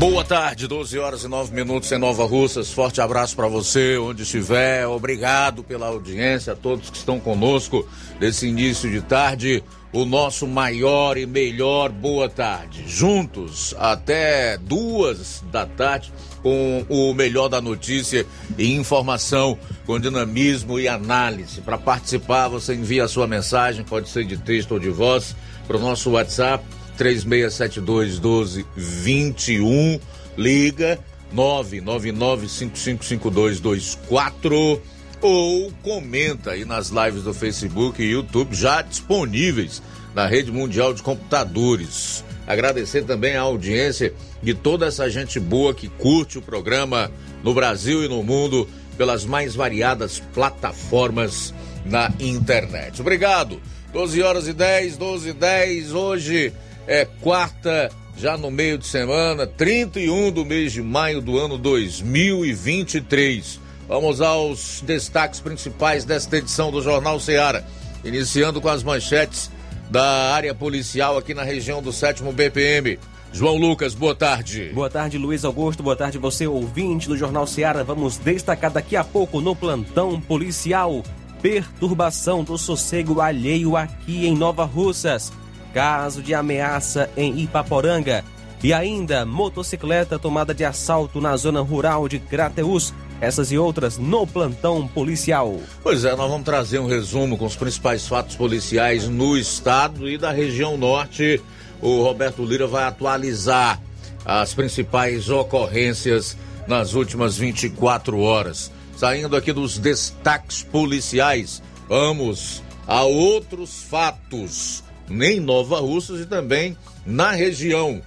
Boa tarde, 12 horas e 9 minutos em Nova Russas. Forte abraço para você, onde estiver. Obrigado pela audiência, a todos que estão conosco nesse início de tarde. O nosso maior e melhor boa tarde. Juntos até duas da tarde com o melhor da notícia e informação, com dinamismo e análise. Para participar, você envia a sua mensagem, pode ser de texto ou de voz, para o nosso WhatsApp 3672 1221. Liga 999555224 ou comenta aí nas lives do Facebook e YouTube já disponíveis na rede mundial de computadores. Agradecer também a audiência de toda essa gente boa que curte o programa no Brasil e no mundo pelas mais variadas plataformas na internet. Obrigado. 12 horas e 10, 12 e 10. Hoje é quarta, já no meio de semana, 31 do mês de maio do ano 2023. Vamos aos destaques principais desta edição do Jornal Ceará. Iniciando com as manchetes da área policial aqui na região do 7 BPM. João Lucas, boa tarde. Boa tarde, Luiz Augusto. Boa tarde, você ouvinte do Jornal Ceará. Vamos destacar daqui a pouco no plantão policial. Perturbação do sossego alheio aqui em Nova Russas caso de ameaça em Ipaporanga. E ainda, motocicleta tomada de assalto na zona rural de Crateus. Essas e outras no plantão policial. Pois é, nós vamos trazer um resumo com os principais fatos policiais no estado e da região norte. O Roberto Lira vai atualizar as principais ocorrências nas últimas 24 horas. Saindo aqui dos destaques policiais, vamos a outros fatos em Nova Russas e também na região.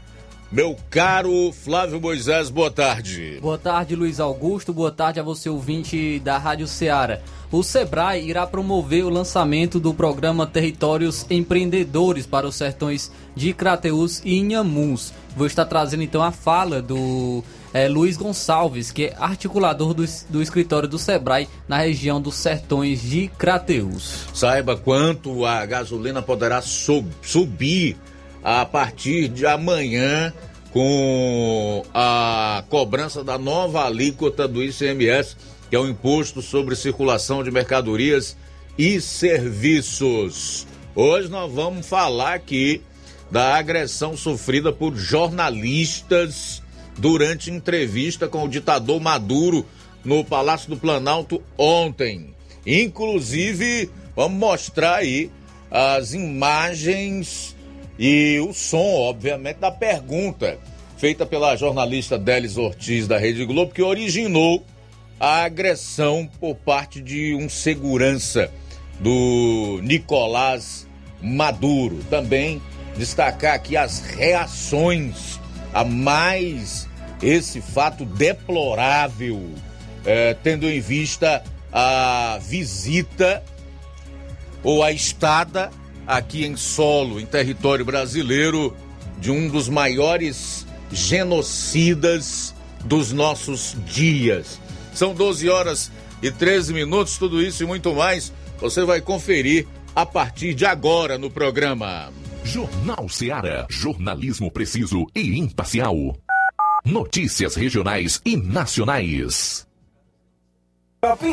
Meu caro Flávio Moisés, boa tarde. Boa tarde, Luiz Augusto. Boa tarde a você, ouvinte da Rádio Ceará. O Sebrae irá promover o lançamento do programa Territórios Empreendedores para os sertões de Crateús e Inhamuns. Vou estar trazendo então a fala do é, Luiz Gonçalves, que é articulador do, do escritório do Sebrae na região dos sertões de Crateus. Saiba quanto a gasolina poderá sub, subir a partir de amanhã com a cobrança da nova alíquota do ICMS, que é o Imposto sobre Circulação de Mercadorias e Serviços. Hoje nós vamos falar aqui da agressão sofrida por jornalistas durante entrevista com o ditador Maduro no Palácio do Planalto ontem. Inclusive, vamos mostrar aí as imagens e o som, obviamente, da pergunta feita pela jornalista Délis Ortiz da Rede Globo, que originou a agressão por parte de um segurança do Nicolás Maduro. Também destacar aqui as reações a mais esse fato deplorável, é, tendo em vista a visita ou a estada aqui em solo, em território brasileiro, de um dos maiores genocidas dos nossos dias. São 12 horas e 13 minutos, tudo isso e muito mais você vai conferir a partir de agora no programa. Jornal Seara. Jornalismo preciso e imparcial. Notícias regionais e nacionais.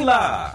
Lá.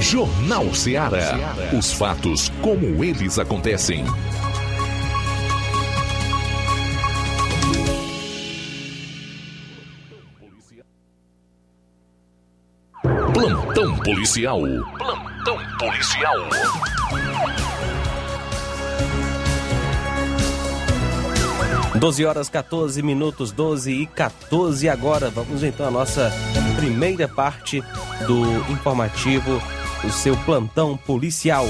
Jornal Ceará. Os fatos como eles acontecem. Plantão policial. Plantão policial. Doze horas 14 minutos, 12 e 14 agora. Vamos então à nossa primeira parte do informativo o seu plantão policial.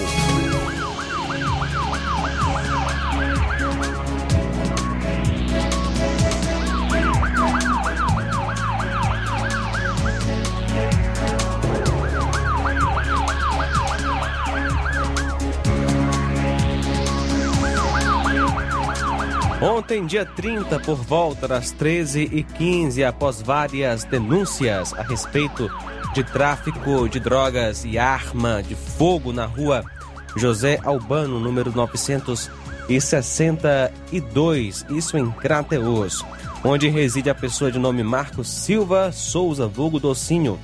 Ontem, dia 30, por volta das 13h15, após várias denúncias a respeito de tráfico de drogas e arma de fogo na rua José Albano, número 962, isso em Crateus, onde reside a pessoa de nome Marcos Silva Souza, vulgo Docinho,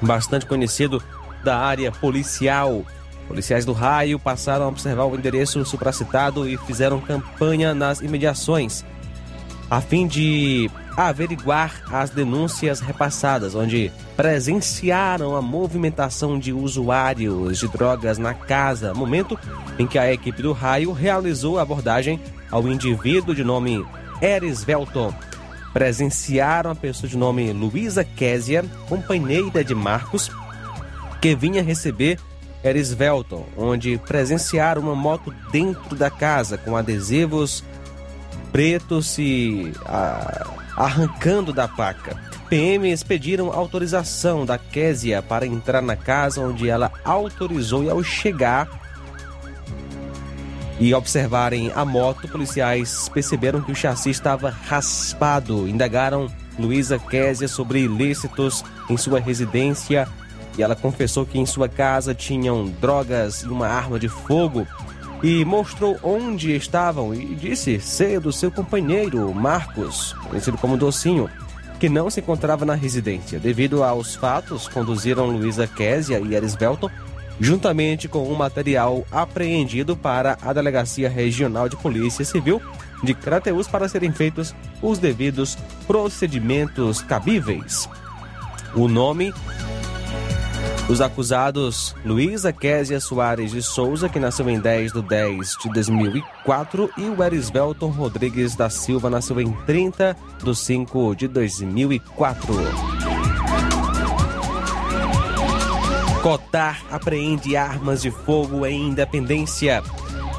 bastante conhecido da área policial. Policiais do raio passaram a observar o endereço supracitado e fizeram campanha nas imediações, a fim de averiguar as denúncias repassadas, onde presenciaram a movimentação de usuários de drogas na casa, momento em que a equipe do raio realizou a abordagem ao indivíduo de nome Eris Velton. Presenciaram a pessoa de nome Luísa Késia, companheira de Marcos, que vinha receber Eris Velton, onde presenciaram uma moto dentro da casa com adesivos pretos e a, arrancando da placa. PMs pediram autorização da Késia para entrar na casa onde ela autorizou e ao chegar e observarem a moto, policiais perceberam que o chassi estava raspado. Indagaram Luísa Késia sobre ilícitos em sua residência e ela confessou que em sua casa tinham drogas e uma arma de fogo e mostrou onde estavam e disse ser do seu companheiro, Marcos, conhecido como Docinho, que não se encontrava na residência. Devido aos fatos, conduziram Luísa Késia e Eris Belton juntamente com o material apreendido para a Delegacia Regional de Polícia Civil de Crateus para serem feitos os devidos procedimentos cabíveis. O nome os acusados Luísa Késia Soares de Souza, que nasceu em 10 de 10 de 2004, e o Erisvelton Rodrigues da Silva, nasceu em 30 de 5 de 2004. Cotar apreende armas de fogo em Independência.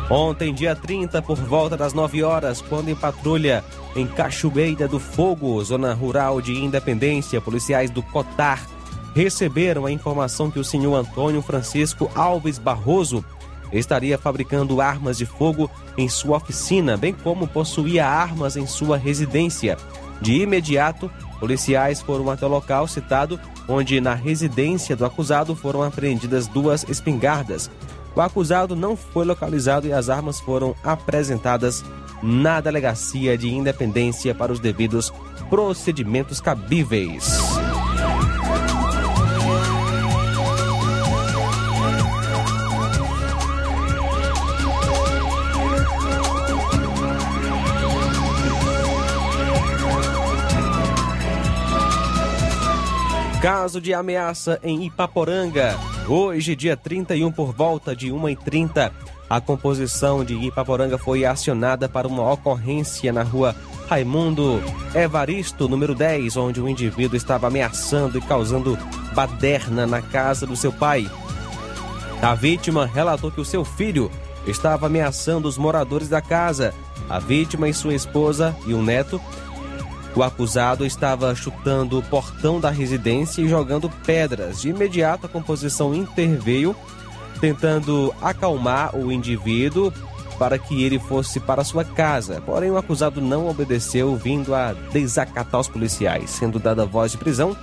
Ontem, dia 30, por volta das 9 horas, quando em patrulha em Cachoeira do Fogo, zona rural de Independência, policiais do Cotar receberam a informação que o senhor Antônio Francisco Alves Barroso estaria fabricando armas de fogo em sua oficina, bem como possuía armas em sua residência. De imediato, policiais foram até o local citado, onde na residência do acusado foram apreendidas duas espingardas. O acusado não foi localizado e as armas foram apresentadas na delegacia de Independência para os devidos procedimentos cabíveis. Caso de ameaça em Ipaporanga. Hoje, dia 31, por volta de 1h30, a composição de Ipaporanga foi acionada para uma ocorrência na rua Raimundo Evaristo, número 10, onde o indivíduo estava ameaçando e causando baderna na casa do seu pai. A vítima relatou que o seu filho estava ameaçando os moradores da casa. A vítima e sua esposa e o neto o acusado estava chutando o portão da residência e jogando pedras. De imediato, a composição interveio, tentando acalmar o indivíduo para que ele fosse para sua casa. Porém, o acusado não obedeceu, vindo a desacatar os policiais, sendo dada voz de prisão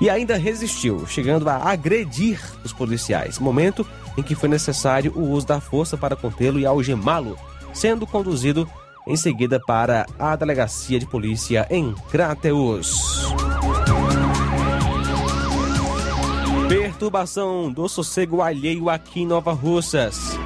e ainda resistiu, chegando a agredir os policiais. Momento em que foi necessário o uso da força para contê-lo e algemá-lo, sendo conduzido em seguida para a delegacia de polícia em Crateus. Perturbação do sossego alheio aqui em Nova Russas.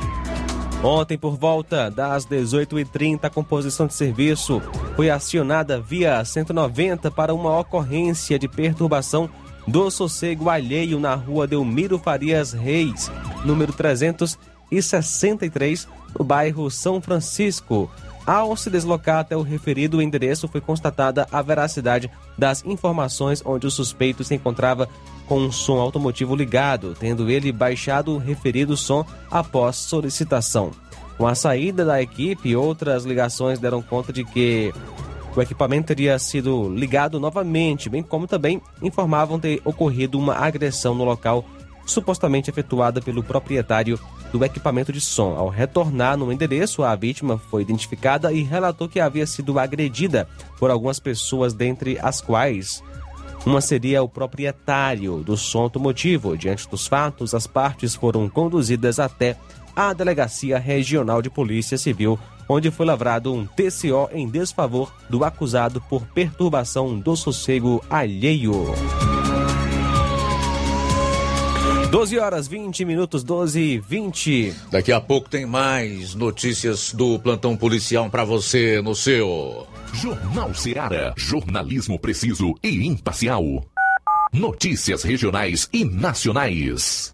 Ontem, por volta das 18h30, a composição de serviço foi acionada via 190 para uma ocorrência de perturbação do sossego alheio na rua Delmiro Farias Reis, número 363, no bairro São Francisco, ao se deslocar até o referido endereço, foi constatada a veracidade das informações onde o suspeito se encontrava com um som automotivo ligado, tendo ele baixado o referido som após solicitação. Com a saída da equipe, outras ligações deram conta de que o equipamento teria sido ligado novamente, bem como também informavam ter ocorrido uma agressão no local supostamente efetuada pelo proprietário do equipamento de som. Ao retornar no endereço, a vítima foi identificada e relatou que havia sido agredida por algumas pessoas, dentre as quais uma seria o proprietário do som automotivo. Diante dos fatos, as partes foram conduzidas até a Delegacia Regional de Polícia Civil, onde foi lavrado um TCO em desfavor do acusado por perturbação do sossego alheio. 12 horas 20 minutos, 12 e 20. Daqui a pouco tem mais notícias do plantão policial para você no seu Jornal Ceará, jornalismo preciso e imparcial. Notícias regionais e nacionais.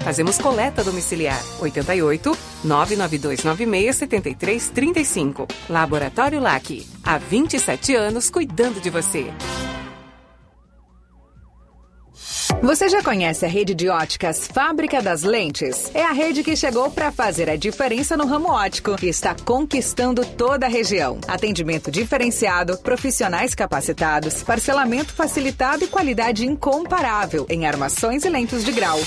Fazemos coleta domiciliar 88 99296 7335. Laboratório LAC. Há 27 anos cuidando de você. Você já conhece a rede de óticas Fábrica das Lentes? É a rede que chegou para fazer a diferença no ramo óptico e está conquistando toda a região. Atendimento diferenciado, profissionais capacitados, parcelamento facilitado e qualidade incomparável em armações e lentes de grau.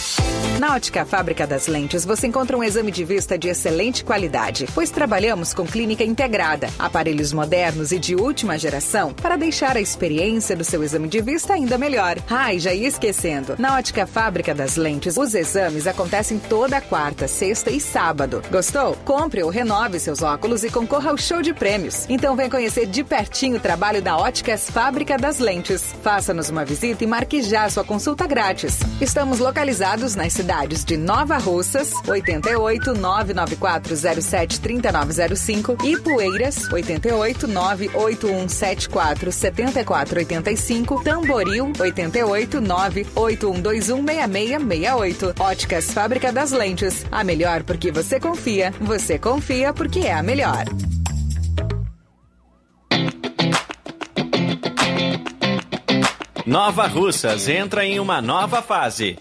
Na Ótica Fábrica das Lentes você encontra um exame de vista de excelente qualidade, pois trabalhamos com clínica integrada, aparelhos modernos e de última geração para deixar a experiência do seu exame de vista ainda melhor. Ai, já ia esquecendo. Na Ótica Fábrica das Lentes, os exames acontecem toda quarta, sexta e sábado. Gostou? Compre ou renove seus óculos e concorra ao show de prêmios. Então vem conhecer de pertinho o trabalho da Óticas Fábrica das Lentes. Faça-nos uma visita e marque já sua consulta grátis. Estamos localizados nas cidades de Nova Russas, 88 99407 3905 e Poeiras, 88 98174 7485, Tamboril, 88 9 81216668. Óticas Fábrica das Lentes. A melhor porque você confia. Você confia porque é a melhor. Nova Russas entra em uma nova fase.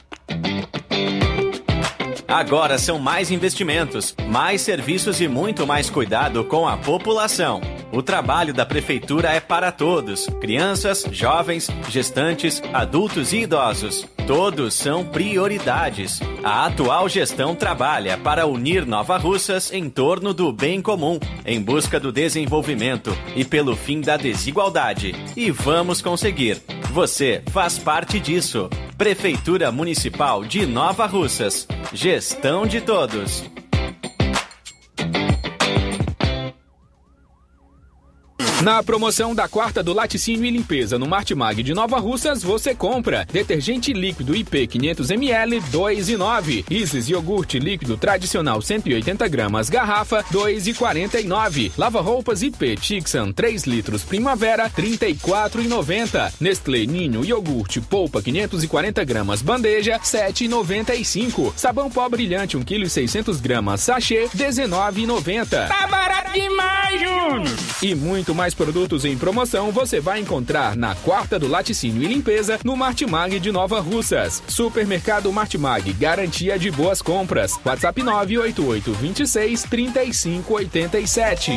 Agora são mais investimentos, mais serviços e muito mais cuidado com a população. O trabalho da Prefeitura é para todos: crianças, jovens, gestantes, adultos e idosos. Todos são prioridades. A atual gestão trabalha para unir Nova Russas em torno do bem comum, em busca do desenvolvimento e pelo fim da desigualdade. E vamos conseguir. Você faz parte disso. Prefeitura Municipal de Nova Russas. Gestão de todos. Na promoção da quarta do laticínio e limpeza no Martimag de Nova Russas, você compra detergente líquido IP 500ml 2,9. Isis iogurte líquido tradicional 180 gramas garrafa 2,49. Lava roupas IP Tixan 3 litros primavera 34,90. Nestlé Ninho iogurte polpa 540 gramas bandeja 7,95. Sabão pó brilhante 1 kg 600 gramas sachê 19,90. Tá barato demais, Júnior! E muito mais produtos em promoção você vai encontrar na quarta do laticínio e limpeza no Martimag de Nova Russas. Supermercado Martimag, garantia de boas compras. WhatsApp 988 26 35 87.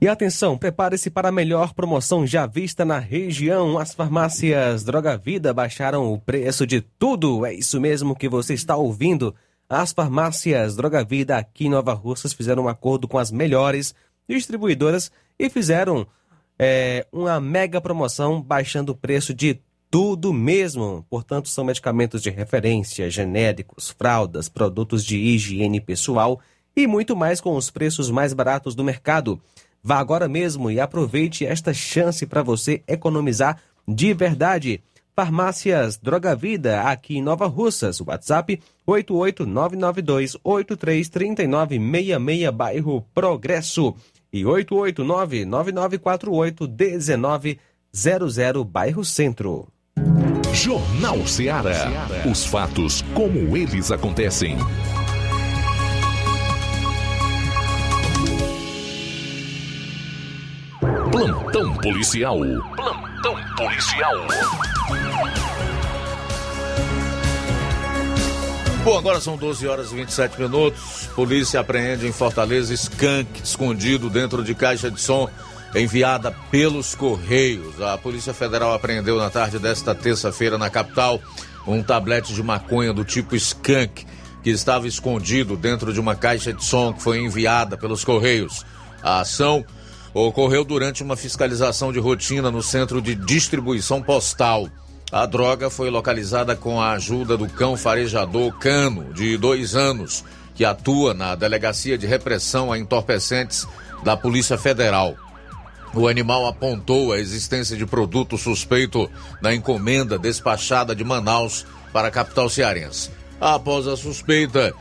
E atenção, prepare-se para a melhor promoção já vista na região. As farmácias Droga Vida baixaram o preço de tudo. É isso mesmo que você está ouvindo. As farmácias Droga Vida aqui em Nova Russas fizeram um acordo com as melhores distribuidoras e fizeram é, uma mega promoção baixando o preço de tudo mesmo. Portanto, são medicamentos de referência, genéricos, fraldas, produtos de higiene pessoal e muito mais com os preços mais baratos do mercado. Vá agora mesmo e aproveite esta chance para você economizar de verdade. Farmácias Droga Vida, aqui em Nova Russas. WhatsApp 88992833966, bairro Progresso. E 88999481900, bairro Centro. Jornal Ceará. Os fatos como eles acontecem. Plantão policial. Plantão policial. Bom, agora são 12 horas e 27 minutos. Polícia apreende em Fortaleza skunk escondido dentro de caixa de som enviada pelos Correios. A Polícia Federal apreendeu na tarde desta terça-feira na capital um tablete de maconha do tipo skunk que estava escondido dentro de uma caixa de som que foi enviada pelos Correios. A ação ocorreu durante uma fiscalização de rotina no centro de distribuição postal. A droga foi localizada com a ajuda do cão farejador Cano, de dois anos, que atua na Delegacia de Repressão a Entorpecentes da Polícia Federal. O animal apontou a existência de produto suspeito na encomenda despachada de Manaus para a capital cearense. Após a suspeita,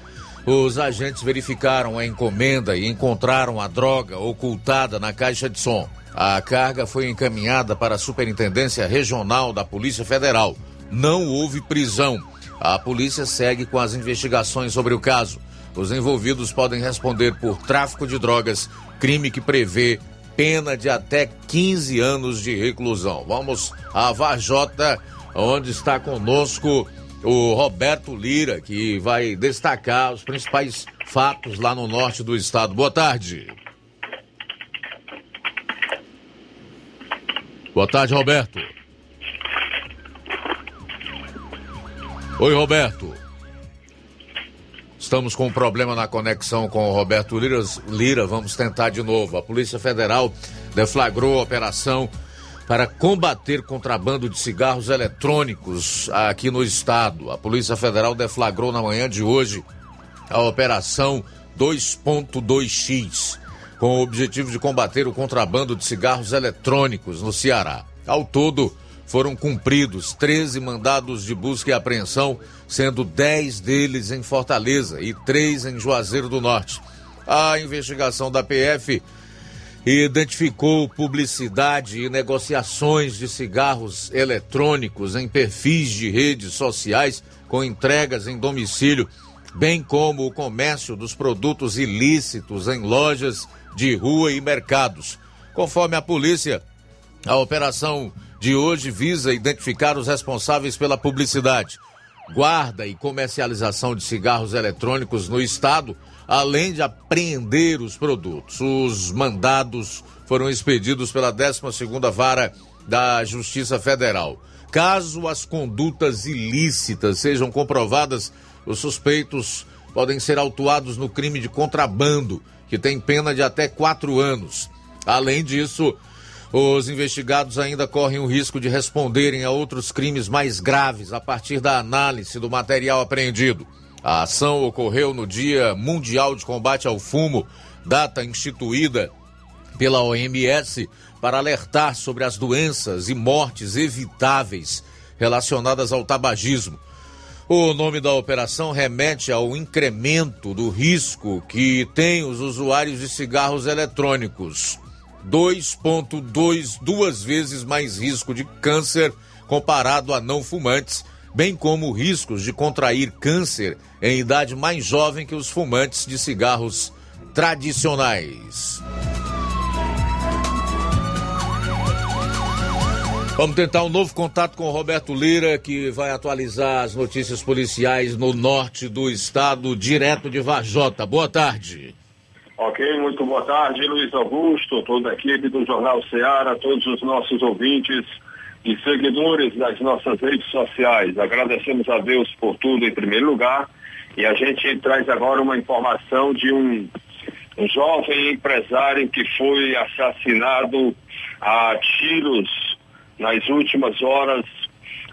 os agentes verificaram a encomenda e encontraram a droga ocultada na caixa de som. A carga foi encaminhada para a Superintendência Regional da Polícia Federal. Não houve prisão. A polícia segue com as investigações sobre o caso. Os envolvidos podem responder por tráfico de drogas, crime que prevê pena de até 15 anos de reclusão. Vamos à Vajota, onde está conosco o Roberto Lira, que vai destacar os principais fatos lá no norte do estado. Boa tarde. Boa tarde, Roberto. Oi, Roberto. Estamos com um problema na conexão com o Roberto Lira. Vamos tentar de novo. A Polícia Federal deflagrou a operação para combater contrabando de cigarros eletrônicos aqui no estado. A Polícia Federal deflagrou na manhã de hoje a Operação 2.2x, com o objetivo de combater o contrabando de cigarros eletrônicos no Ceará. Ao todo, foram cumpridos 13 mandados de busca e apreensão, sendo 10 deles em Fortaleza e 3 em Juazeiro do Norte. A investigação da PF identificou publicidade e negociações de cigarros eletrônicos em perfis de redes sociais com entregas em domicílio, bem como o comércio dos produtos ilícitos em lojas de rua e mercados. Conforme a polícia, a operação de hoje visa identificar os responsáveis pela publicidade, guarda e comercialização de cigarros eletrônicos no estado, além de apreender os produtos. Os mandados foram expedidos pela 12ª Vara da Justiça Federal. Caso as condutas ilícitas sejam comprovadas, os suspeitos podem ser autuados no crime de contrabando, que tem pena de até quatro anos. Além disso, os investigados ainda correm o risco de responderem a outros crimes mais graves a partir da análise do material apreendido. A ação ocorreu no Dia Mundial de Combate ao Fumo, data instituída pela OMS para alertar sobre as doenças e mortes evitáveis relacionadas ao tabagismo. O nome da operação remete ao incremento do risco que têm os usuários de cigarros eletrônicos. 2,2 duas vezes mais risco de câncer comparado a não fumantes, bem como riscos de contrair câncer em idade mais jovem que os fumantes de cigarros tradicionais. Vamos tentar um novo contato com o Roberto Lira, que vai atualizar as notícias policiais no norte do estado, direto de Vajota. Boa tarde. Ok, muito boa tarde, Luiz Augusto, toda a equipe do Jornal Ceará, todos os nossos ouvintes e seguidores das nossas redes sociais. Agradecemos a Deus por tudo em primeiro lugar e a gente traz agora uma informação de um, um jovem empresário que foi assassinado a tiros nas últimas horas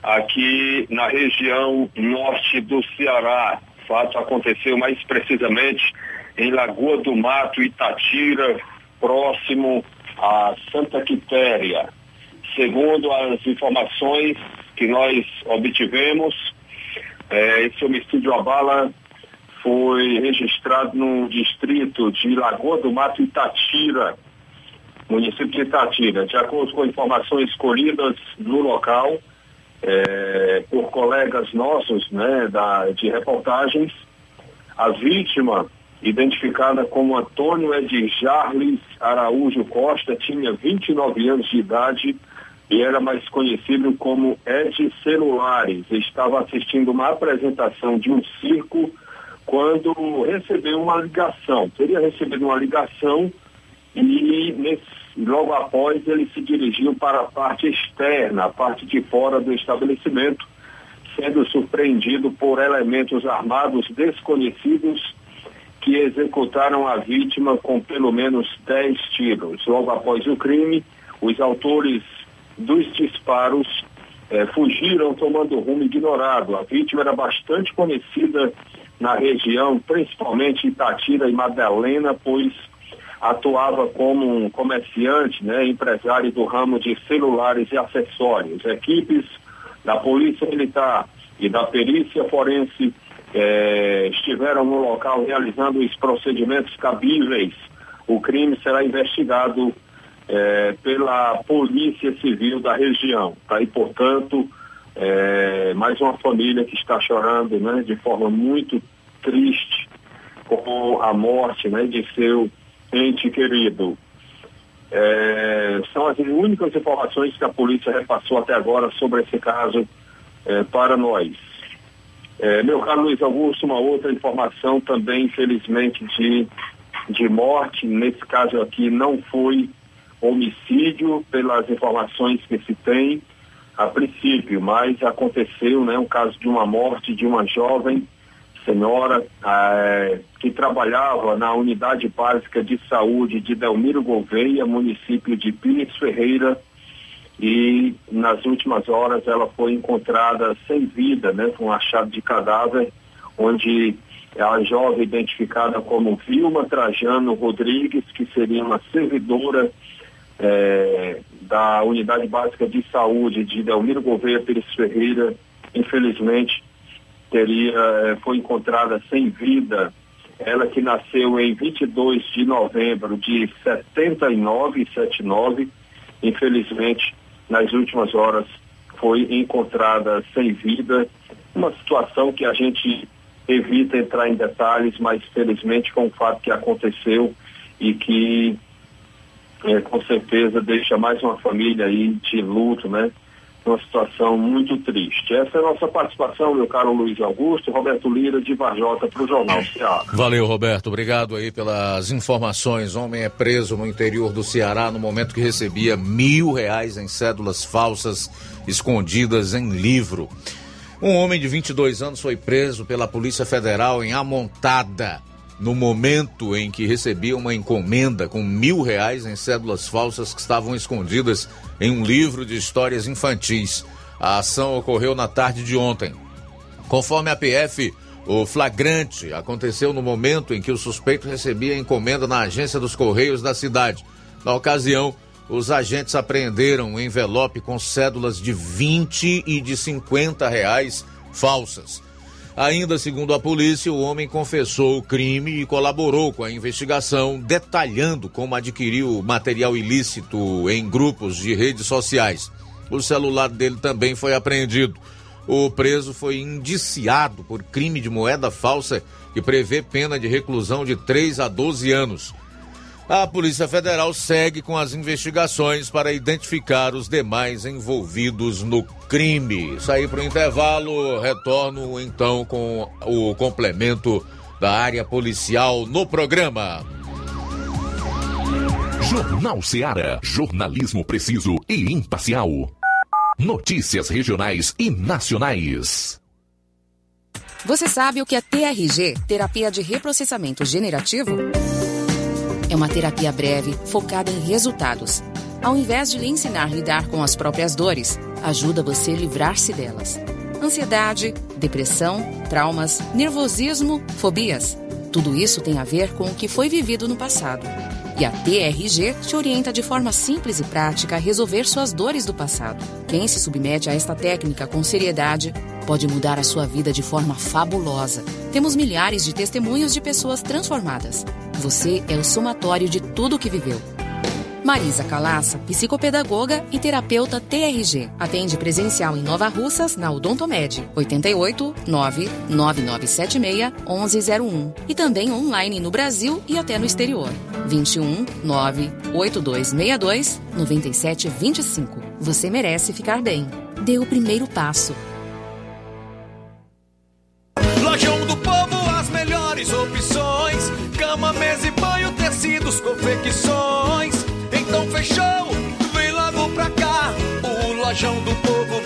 aqui na região norte do Ceará. O fato aconteceu mais precisamente em Lagoa do Mato, Itatira, próximo a Santa Quitéria. Segundo as informações que nós obtivemos, eh, esse homicídio a bala foi registrado no distrito de Lagoa do Mato, Itatira, município de Itatira. De acordo com informações colhidas no local é, por colegas nossos né, da, de reportagens, a vítima, identificada como Antônio Edjarles Araújo Costa, tinha 29 anos de idade e era mais conhecido como Ed Celulares. Estava assistindo uma apresentação de um circo quando recebeu uma ligação. Teria recebido uma ligação e nesse, logo após ele se dirigiu para a parte externa, a parte de fora do estabelecimento, sendo surpreendido por elementos armados desconhecidos que executaram a vítima com pelo menos 10 tiros. Logo após o crime, os autores dos disparos eh, fugiram tomando rumo ignorado. A vítima era bastante conhecida na região, principalmente Itatira e Madalena, pois atuava como um comerciante, né, empresário do ramo de celulares e acessórios. Equipes da Polícia Militar e da Perícia Forense eh, estiveram no local realizando os procedimentos cabíveis. O crime será investigado eh, pela Polícia Civil da região. Tá? E, portanto, eh, mais uma família que está chorando né, de forma muito triste com a morte né, de seu ente querido. É, são as únicas informações que a polícia repassou até agora sobre esse caso é, para nós. É, meu caro Luiz Augusto, uma outra informação também, infelizmente, de, de morte. Nesse caso aqui não foi homicídio, pelas informações que se tem a princípio, mas aconteceu né, um caso de uma morte de uma jovem senhora eh, que trabalhava na unidade básica de saúde de Delmiro Gouveia, município de Pires Ferreira, e nas últimas horas ela foi encontrada sem vida, né, com achado de cadáver, onde a jovem identificada como Vilma Trajano Rodrigues, que seria uma servidora eh, da unidade básica de saúde de Delmiro Gouveia Pires Ferreira, infelizmente teria, eh, foi encontrada sem vida. Ela que nasceu em 22 de novembro de 79, 79, infelizmente, nas últimas horas foi encontrada sem vida. Uma situação que a gente evita entrar em detalhes, mas felizmente com o fato que aconteceu e que é, com certeza deixa mais uma família aí de luto, né? Uma situação muito triste. Essa é a nossa participação, meu caro Luiz Augusto, Roberto Lira, de Varjota, para o Jornal Ceará. Valeu, Roberto. Obrigado aí pelas informações. Homem é preso no interior do Ceará no momento que recebia mil reais em cédulas falsas escondidas em livro. Um homem de 22 anos foi preso pela Polícia Federal em Amontada no momento em que recebia uma encomenda com mil reais em cédulas falsas que estavam escondidas em um livro de histórias infantis. A ação ocorreu na tarde de ontem. Conforme a PF, o flagrante aconteceu no momento em que o suspeito recebia encomenda na agência dos Correios da cidade. Na ocasião, os agentes apreenderam um envelope com cédulas de 20 e de 50 reais falsas. Ainda segundo a polícia, o homem confessou o crime e colaborou com a investigação, detalhando como adquiriu material ilícito em grupos de redes sociais. O celular dele também foi apreendido. O preso foi indiciado por crime de moeda falsa que prevê pena de reclusão de 3 a 12 anos. A Polícia Federal segue com as investigações para identificar os demais envolvidos no crime. Saí para o intervalo, retorno então com o complemento da área policial no programa. Jornal Seara. Jornalismo preciso e imparcial. Notícias regionais e nacionais. Você sabe o que é TRG terapia de reprocessamento generativo? É uma terapia breve, focada em resultados. Ao invés de lhe ensinar a lidar com as próprias dores, ajuda você a livrar-se delas. Ansiedade, depressão, traumas, nervosismo, fobias. Tudo isso tem a ver com o que foi vivido no passado. E a TRG te orienta de forma simples e prática a resolver suas dores do passado. Quem se submete a esta técnica com seriedade pode mudar a sua vida de forma fabulosa. Temos milhares de testemunhos de pessoas transformadas. Você é o somatório de tudo o que viveu. Marisa Calaça, psicopedagoga e terapeuta TRG. Atende presencial em Nova Russas, na Odontomed, 88 99976 1101. E também online no Brasil e até no exterior. 21 98262 9725. Você merece ficar bem. Dê o primeiro passo. Lojão do Povo, as melhores opções: cama, mesa e banho, tecidos, confecções. Fechou, vem logo pra cá. O Lojão do Povo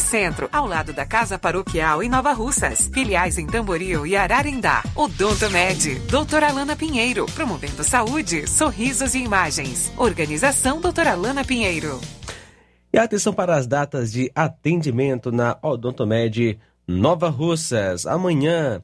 Centro, ao lado da Casa Paroquial em Nova Russas. Filiais em Tamboril e Ararindá. Odonto Med, doutora Alana Pinheiro, promovendo saúde, sorrisos e imagens. Organização doutora Alana Pinheiro. E atenção para as datas de atendimento na Odontomed Nova Russas. Amanhã,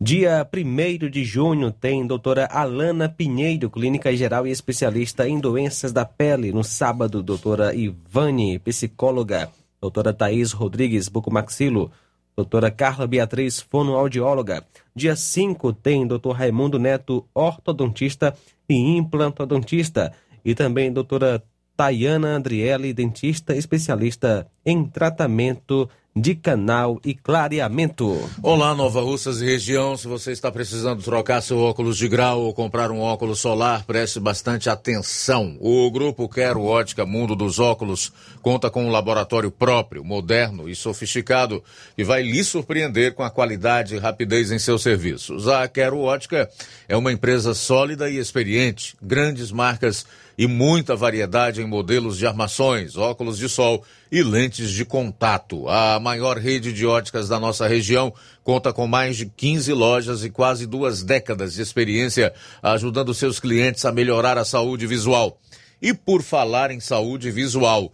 dia 1 de junho, tem doutora Alana Pinheiro, clínica geral e especialista em doenças da pele. No sábado, doutora Ivane, psicóloga. Doutora Thaís Rodrigues, bucomaxilo. Doutora Carla Beatriz, fonoaudióloga. Dia 5 tem doutor Raimundo Neto, ortodontista e implantodontista. E também doutora Tayana Andriele, dentista especialista em tratamento de canal e clareamento. Olá, Nova Russas e região. Se você está precisando trocar seu óculos de grau ou comprar um óculos solar, preste bastante atenção. O grupo Quero Ótica Mundo dos Óculos conta com um laboratório próprio, moderno e sofisticado e vai lhe surpreender com a qualidade e rapidez em seus serviços. A Quero Ótica é uma empresa sólida e experiente, grandes marcas e muita variedade em modelos de armações, óculos de sol e lentes de contato. A maior rede de óticas da nossa região conta com mais de 15 lojas e quase duas décadas de experiência ajudando seus clientes a melhorar a saúde visual. E por falar em saúde visual,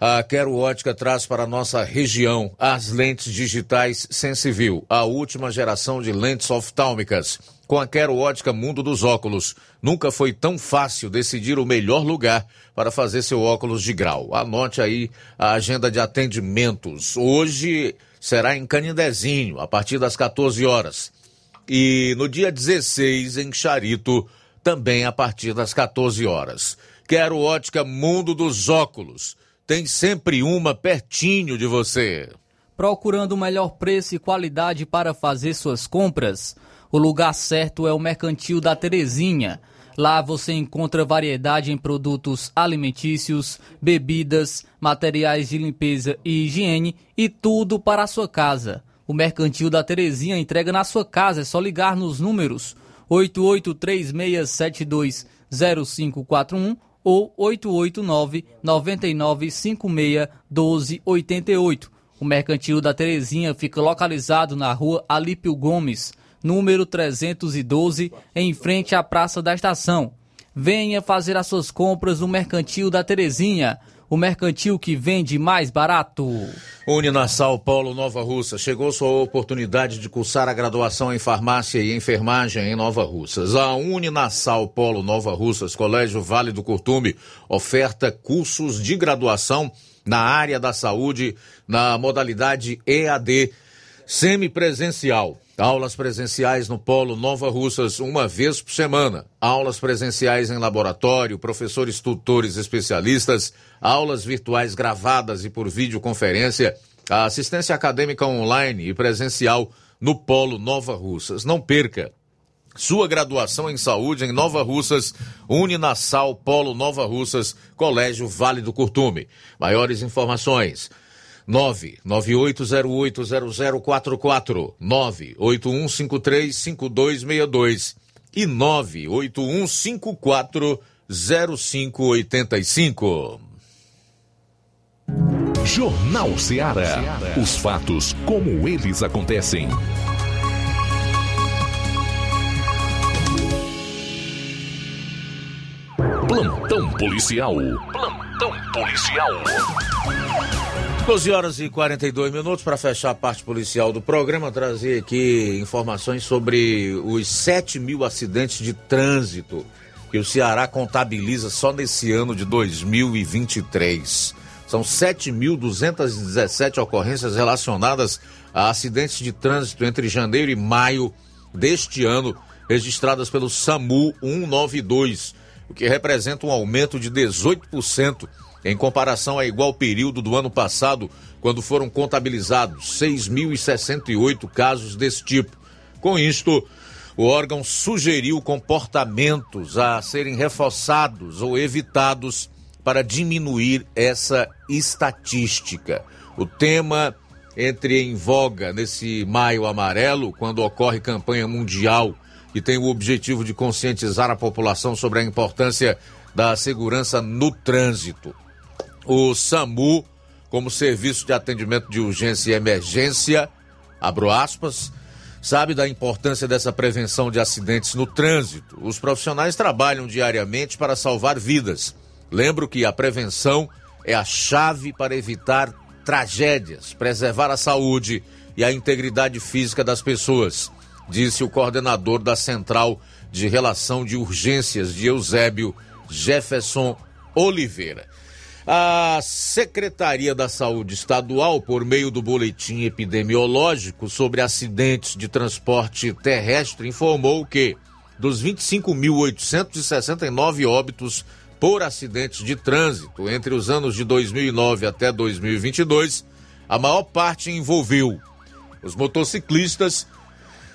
a Quero Ótica traz para nossa região as lentes digitais Sensivil, a última geração de lentes oftálmicas. Com a Quero Ótica Mundo dos Óculos, nunca foi tão fácil decidir o melhor lugar para fazer seu óculos de grau. Anote aí a agenda de atendimentos. Hoje será em Canindezinho, a partir das 14 horas. E no dia 16, em Charito, também a partir das 14 horas. Quero Ótica Mundo dos Óculos tem sempre uma pertinho de você. Procurando o melhor preço e qualidade para fazer suas compras? O lugar certo é o Mercantil da Terezinha. Lá você encontra variedade em produtos alimentícios, bebidas, materiais de limpeza e higiene e tudo para a sua casa. O Mercantil da Terezinha entrega na sua casa, é só ligar nos números 8836720541 ou 889 9956 1288. O Mercantil da Terezinha fica localizado na rua Alípio Gomes, número 312, em frente à Praça da Estação. Venha fazer as suas compras no Mercantil da Terezinha o mercantil que vende mais barato. Uninasal Polo Nova Russa. Chegou sua oportunidade de cursar a graduação em farmácia e enfermagem em Nova Russas. A Uninasal Polo Nova Russas, Colégio Vale do Curtume, oferta cursos de graduação na área da saúde na modalidade EAD semipresencial. Aulas presenciais no Polo Nova Russas uma vez por semana. Aulas presenciais em laboratório, professores tutores especialistas, aulas virtuais gravadas e por videoconferência, a assistência acadêmica online e presencial no Polo Nova Russas. Não perca! Sua graduação em saúde em Nova Russas, Uninasal Polo Nova Russas, Colégio Vale do Curtume. Maiores informações 998080044, 981535262 e 981540585. Jornal Ceará. Os fatos como eles acontecem. Plantão policial. Plantão policial. 12 horas e 42 minutos para fechar a parte policial do programa, trazer aqui informações sobre os 7 mil acidentes de trânsito que o Ceará contabiliza só nesse ano de 2023. São 7.217 ocorrências relacionadas a acidentes de trânsito entre janeiro e maio deste ano, registradas pelo SAMU 192, o que representa um aumento de 18% em comparação a igual período do ano passado, quando foram contabilizados 6.068 casos desse tipo. Com isto, o órgão sugeriu comportamentos a serem reforçados ou evitados para diminuir essa estatística. O tema entre em voga nesse maio amarelo, quando ocorre campanha mundial que tem o objetivo de conscientizar a população sobre a importância da segurança no trânsito o SAMU como serviço de atendimento de urgência e emergência, abro aspas, sabe da importância dessa prevenção de acidentes no trânsito. Os profissionais trabalham diariamente para salvar vidas. Lembro que a prevenção é a chave para evitar tragédias, preservar a saúde e a integridade física das pessoas, disse o coordenador da Central de Relação de Urgências de Eusébio, Jefferson Oliveira. A Secretaria da Saúde Estadual, por meio do boletim epidemiológico sobre acidentes de transporte terrestre, informou que dos 25.869 óbitos por acidentes de trânsito entre os anos de 2009 até 2022, A maior parte envolveu os motociclistas,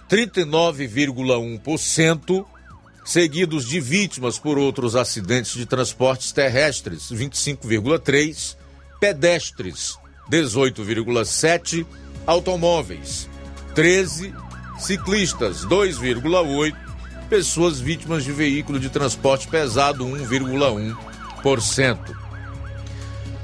39,1%, seguidos de vítimas por outros acidentes de transportes terrestres, 25,3%, pedestres, 18,7%, automóveis, 13%, ciclistas, 2,8%, pessoas vítimas de veículo de transporte pesado, 1,1%.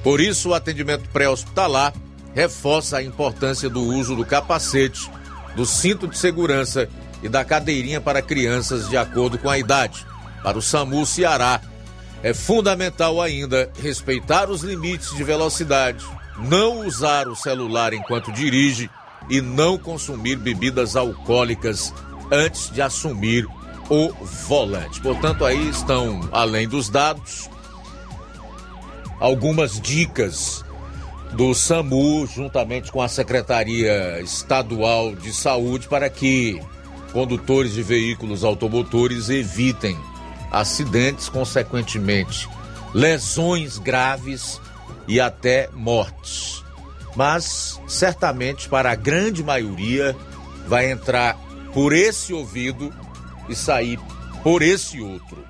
Por isso, o atendimento pré-hospitalar reforça a importância do uso do capacete, do cinto de segurança e da cadeirinha para crianças de acordo com a idade. Para o SAMU Ceará, é fundamental ainda respeitar os limites de velocidade, não usar o celular enquanto dirige e não consumir bebidas alcoólicas antes de assumir o volante. Portanto, aí estão, além dos dados, algumas dicas do SAMU, juntamente com a Secretaria Estadual de Saúde, para que condutores de veículos automotores evitem acidentes, consequentemente, lesões graves e até mortes. Mas, certamente, para a grande maioria, vai entrar por esse ouvido e sair por esse outro.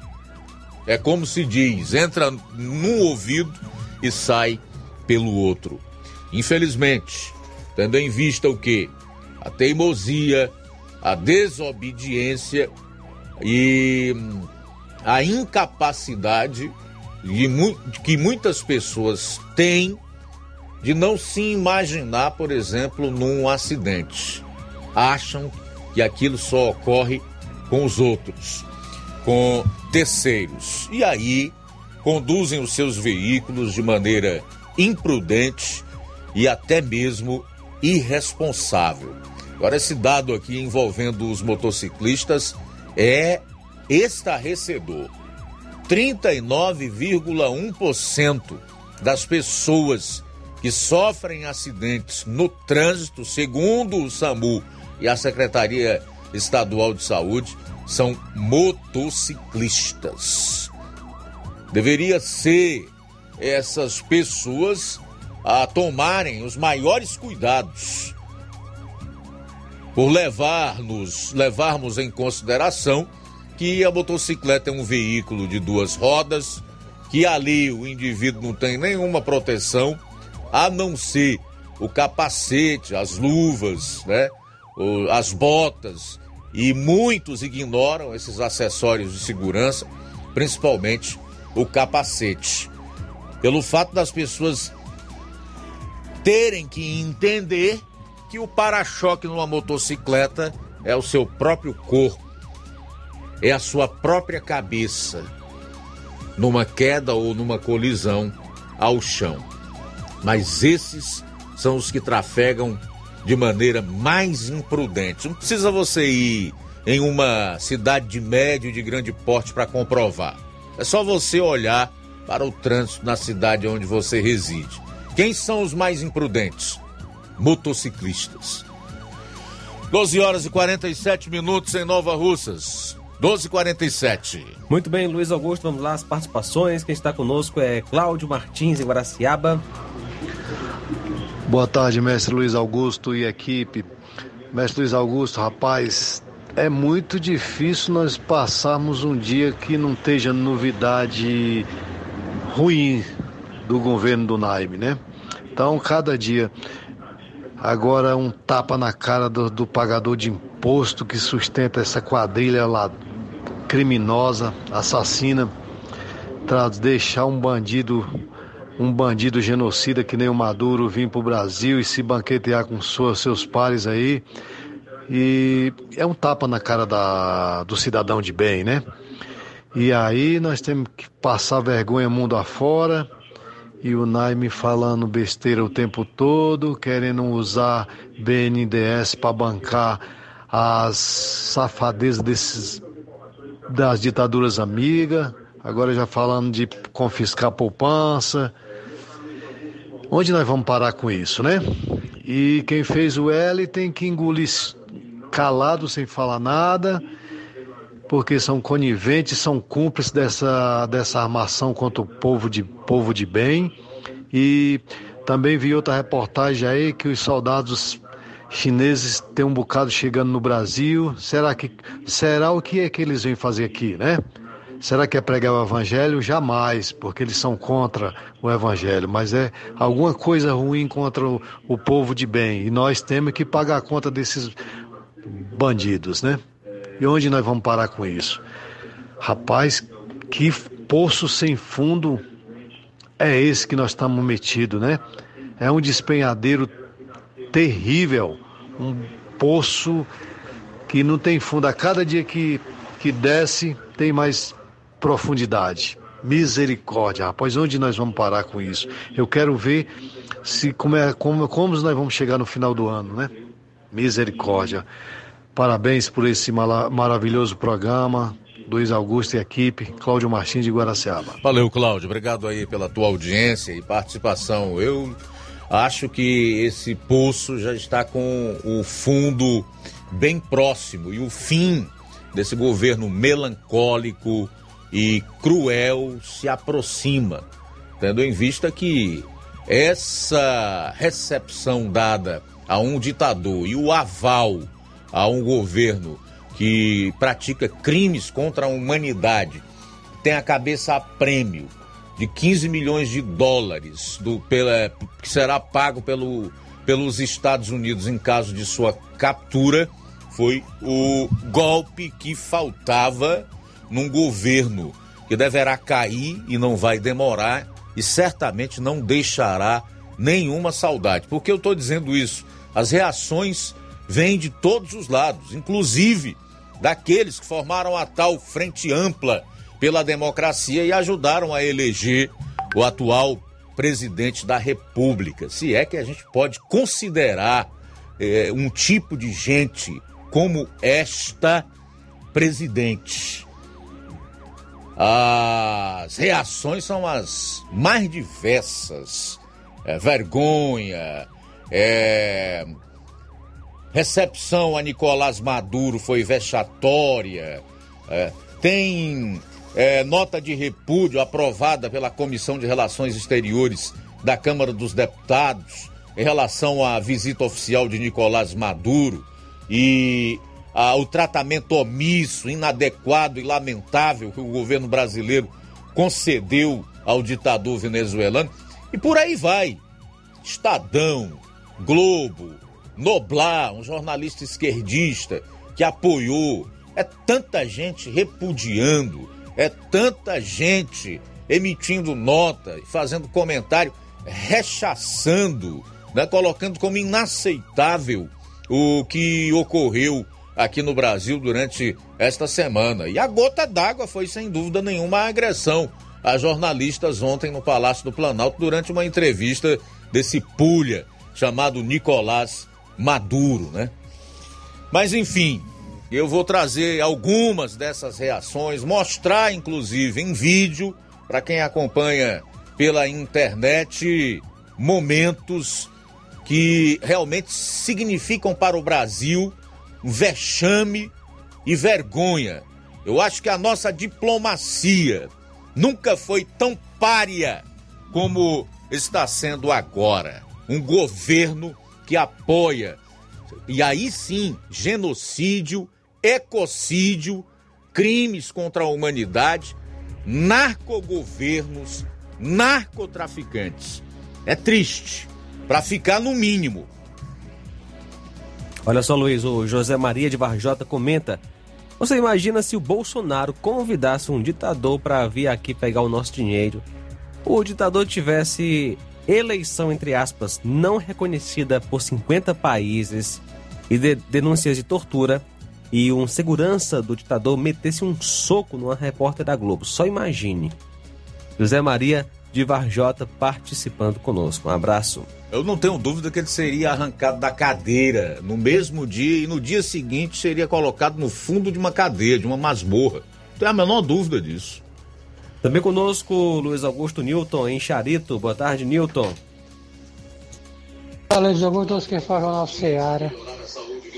É como se diz: entra num ouvido e sai pelo outro. Infelizmente, tendo em vista o que? A teimosia, a desobediência e hum, a incapacidade de, que muitas pessoas têm de não se imaginar, por exemplo, num acidente. Acham que aquilo só ocorre com os outros, com terceiros. E aí conduzem os seus veículos de maneira imprudente e até mesmo irresponsável. Agora, esse dado aqui envolvendo os motociclistas é estarrecedor. 39,1% das pessoas que sofrem acidentes no trânsito, segundo o SAMU e a Secretaria Estadual de Saúde, são motociclistas. Deveria ser essas pessoas a tomarem os maiores cuidados por levar-nos, levarmos em consideração que a motocicleta é um veículo de duas rodas, que ali o indivíduo não tem nenhuma proteção, a não ser o capacete, as luvas, né? as botas, e muitos ignoram esses acessórios de segurança, principalmente o capacete. Pelo fato das pessoas terem que entender que o para-choque numa motocicleta é o seu próprio corpo, é a sua própria cabeça, numa queda ou numa colisão ao chão. Mas esses são os que trafegam de maneira mais imprudente. Não precisa você ir em uma cidade de médio de grande porte para comprovar. É só você olhar para o trânsito na cidade onde você reside. Quem são os mais imprudentes? Motociclistas. 12 horas e 47 minutos em Nova Russas. 12h47. Muito bem, Luiz Augusto, vamos lá, as participações. Quem está conosco é Cláudio Martins, em Guaraciaba. Boa tarde, mestre Luiz Augusto e equipe. Mestre Luiz Augusto, rapaz, é muito difícil nós passarmos um dia que não esteja novidade ruim do governo do Naime, né? Então, cada dia Agora um tapa na cara do, do pagador de imposto que sustenta essa quadrilha lá criminosa, assassina, traz deixar um bandido, um bandido genocida que nem o Maduro vir para o Brasil e se banquetear com sua, seus pares aí. E é um tapa na cara da, do cidadão de bem, né? E aí nós temos que passar vergonha mundo afora e o Naime falando besteira o tempo todo, querendo usar BNDES para bancar as safadezas desses, das ditaduras amigas, agora já falando de confiscar poupança. Onde nós vamos parar com isso, né? E quem fez o L tem que engolir calado, sem falar nada, porque são coniventes, são cúmplices dessa, dessa armação contra o povo de, povo de bem. E Também vi outra reportagem aí que os soldados chineses têm um bocado chegando no Brasil. Será que será o que é que eles vêm fazer aqui, né? Será que é pregar o evangelho? Jamais, porque eles são contra o evangelho, mas é alguma coisa ruim contra o, o povo de bem. E nós temos que pagar a conta desses bandidos, né? E onde nós vamos parar com isso? Rapaz, que poço sem fundo é esse que nós estamos metidos, né? É um despenhadeiro terrível, um poço que não tem fundo. A cada dia que, que desce, tem mais profundidade. Misericórdia, rapaz, onde nós vamos parar com isso? Eu quero ver se como, é, como, como nós vamos chegar no final do ano, né? Misericórdia. Parabéns por esse maravilhoso programa. Luiz Augusto e equipe, Cláudio Martins de Guaraciaba. Valeu, Cláudio. Obrigado aí pela tua audiência e participação. Eu acho que esse poço já está com o fundo bem próximo e o fim desse governo melancólico e cruel se aproxima, tendo em vista que essa recepção dada a um ditador e o aval a um governo que pratica crimes contra a humanidade tem a cabeça a prêmio de 15 milhões de dólares do, pela, que será pago pelo, pelos Estados Unidos em caso de sua captura foi o golpe que faltava num governo que deverá cair e não vai demorar e certamente não deixará nenhuma saudade. Por que eu estou dizendo isso? As reações vêm de todos os lados, inclusive daqueles que formaram a tal frente ampla pela democracia e ajudaram a eleger o atual presidente da República. Se é que a gente pode considerar é, um tipo de gente como esta presidente. As reações são as mais diversas. É, vergonha, é, recepção a Nicolás Maduro foi vexatória. É, tem é, nota de repúdio aprovada pela Comissão de Relações Exteriores da Câmara dos Deputados em relação à visita oficial de Nicolás Maduro e ah, o tratamento omisso, inadequado e lamentável que o governo brasileiro concedeu ao ditador venezuelano. E por aí vai. Estadão, Globo, Noblar, um jornalista esquerdista que apoiou. É tanta gente repudiando, é tanta gente emitindo nota fazendo comentário, rechaçando, né, colocando como inaceitável o que ocorreu aqui no Brasil durante esta semana. E a gota d'água foi, sem dúvida nenhuma, a agressão a jornalistas ontem no Palácio do Planalto durante uma entrevista desse pulha chamado Nicolás Maduro, né? Mas enfim, eu vou trazer algumas dessas reações, mostrar inclusive em vídeo para quem acompanha pela internet momentos que realmente significam para o Brasil vexame e vergonha. Eu acho que a nossa diplomacia nunca foi tão párea como está sendo agora. Um governo que apoia, e aí sim, genocídio, ecocídio, crimes contra a humanidade, narcogovernos, narcotraficantes. É triste, para ficar no mínimo. Olha só, Luiz, o José Maria de Varjota comenta: Você imagina se o Bolsonaro convidasse um ditador para vir aqui pegar o nosso dinheiro? O ditador tivesse eleição, entre aspas, não reconhecida por 50 países e de denúncias de tortura e um segurança do ditador metesse um soco numa repórter da Globo. Só imagine. José Maria de Varjota participando conosco. Um abraço. Eu não tenho dúvida que ele seria arrancado da cadeira no mesmo dia e no dia seguinte seria colocado no fundo de uma cadeia, de uma masmorra. Não tenho a menor dúvida disso. Também conosco Luiz Augusto Newton em Charito. Boa tarde, Newton. Fala, Luiz Augusto, que fala Jornal Seara.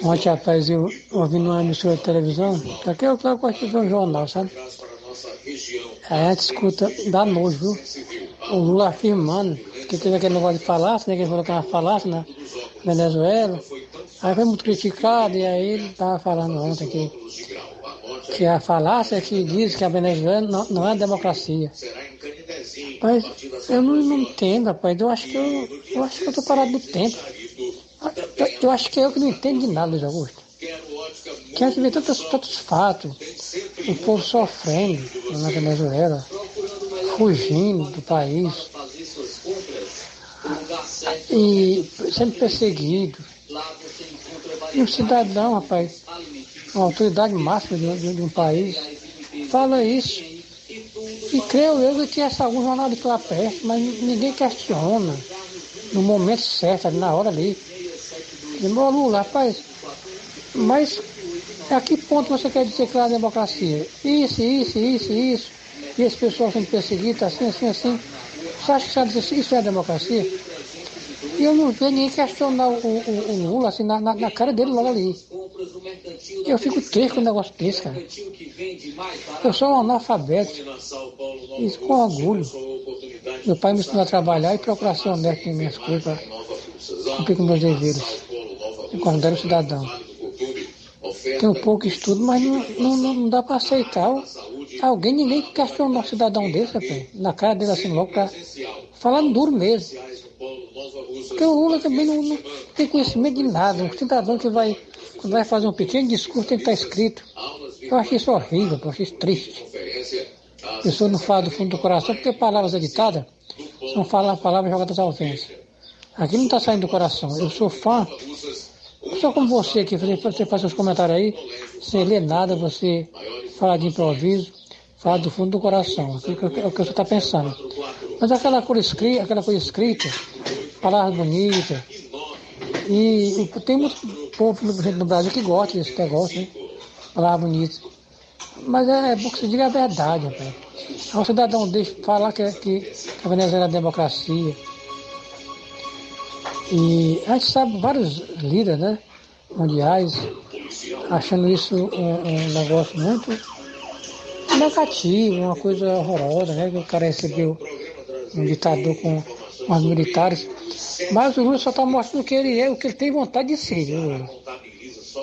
Ontem, rapaz, eu ouvindo uma emissora de televisão, aqui eu estava assistindo um jornal, sabe? Aí a gente escuta, dá nojo, viu? O Lula afirmando que teve aquele negócio de falácia, né? Que ele falou que era falácia na Venezuela. Aí foi muito criticado e aí ele estava falando ontem que, que a falácia que diz que a Venezuela não, não é democracia. Mas eu não, não entendo, rapaz. Eu acho que eu, eu acho que eu tô parado do tempo. Eu, eu acho que é eu que não entendo de nada, Luiz Augusto. Que a gente vê tantos, tantos fatos, o povo sofrendo na Venezuela, fugindo do país, e sendo perseguido. E o cidadão, rapaz, uma autoridade máxima de, de, de um país, fala isso. E creio eu que essa algum jornalista lá perto, mas ninguém questiona no momento certo, na hora ali. Meu Lula, rapaz, mas a que ponto você quer dizer que é a democracia? Isso, isso, isso, isso. E esse pessoal sendo perseguido, assim, assim, assim. Você acha que vai dizer isso é a democracia? E eu não vejo ninguém questionar o, o, o Lula assim, na, na, na, cara dele logo ali. Eu fico triste com um negócio desse, cara. Eu sou um analfabeto. Isso com orgulho. Meu pai me ensinou a trabalhar e procurar ser honesto em minhas coisas cumprir com meus deveres. E considero cidadão. Tenho pouco estudo, mas não, não, não dá para aceitar alguém, ninguém questiona um cidadão desse, rapaz, na cara dele assim logo, pra, falando duro mesmo. Porque o Lula também não, não, tem conhecimento de nada. Um cidadão que vai, vai fazer um pequeno discurso, tem que estar escrito. Eu acho isso horrível, eu acho isso triste. A pessoa não fala do fundo do coração, porque palavras editadas são falar palavras jogadas ao vento. Aqui não está saindo do coração. Eu sou fã. Só como você que você faz seus comentários aí, sem ler nada, você fala de improviso, fala do fundo do coração. É o que você está pensando. Mas aquela coisa escrita, aquela coisa escrita, palavras bonitas. E tem muito povo no Brasil que gosta desse negócio, né? Palavras bonitas. Mas é, é bom que você diga a verdade, rapaz. O cidadão deixa falar que, que a Venezuela é democracia. E a gente sabe vários líderes, né? Mundiais, achando isso um, um negócio muito negativo, uma coisa horrorosa, né? Que o cara recebeu um ditador com, os militares. Mas o Lula só está mostrando o que ele é, o que ele tem vontade de ser. Viu?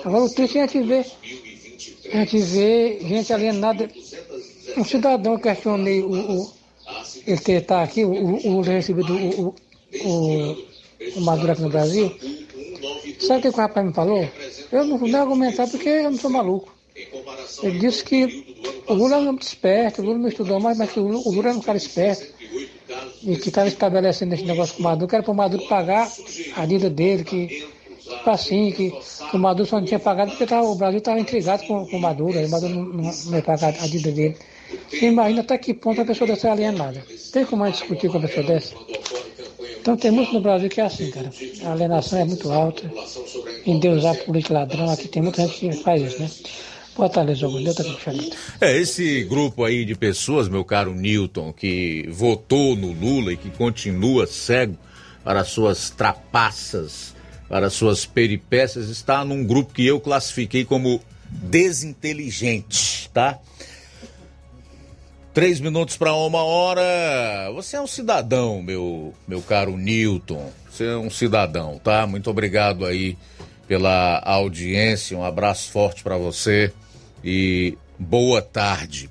Agora o triste é a gente ver, a gente vê gente alienada. Um cidadão questionei o, o ele ter tá aqui, o, o, o recebido o, o, o Maduro aqui no Brasil. Sabe o que o rapaz me falou? Eu não vou argumentar porque eu não sou maluco. Ele disse que o Lula é muito esperto, o Lula não estudou mais, mas que o Lula, o Lula era um cara esperto e que estava estabelecendo esse negócio com o Maduro, que era para o Maduro pagar a dívida dele, que, tipo assim, que, que o Maduro só não tinha pagado porque tava, o Brasil estava intrigado com, com o Maduro, o Maduro não, não, ia pagar a dívida dele. Você imagina até que ponto a pessoa dessa é alienada. Tem como mais discutir com a pessoa dessa? Então tem muito no Brasil que é assim, cara. A alienação é muito alta. Em Deus há político ladrão, aqui tem muita gente que faz isso, né? Boa tarde, tá É, esse grupo aí de pessoas, meu caro Newton, que votou no Lula e que continua cego para suas trapaças, para suas peripécias, está num grupo que eu classifiquei como desinteligente, tá? Três minutos para uma hora. Você é um cidadão, meu, meu caro Newton. Você é um cidadão, tá? Muito obrigado aí pela audiência. Um abraço forte para você e boa tarde.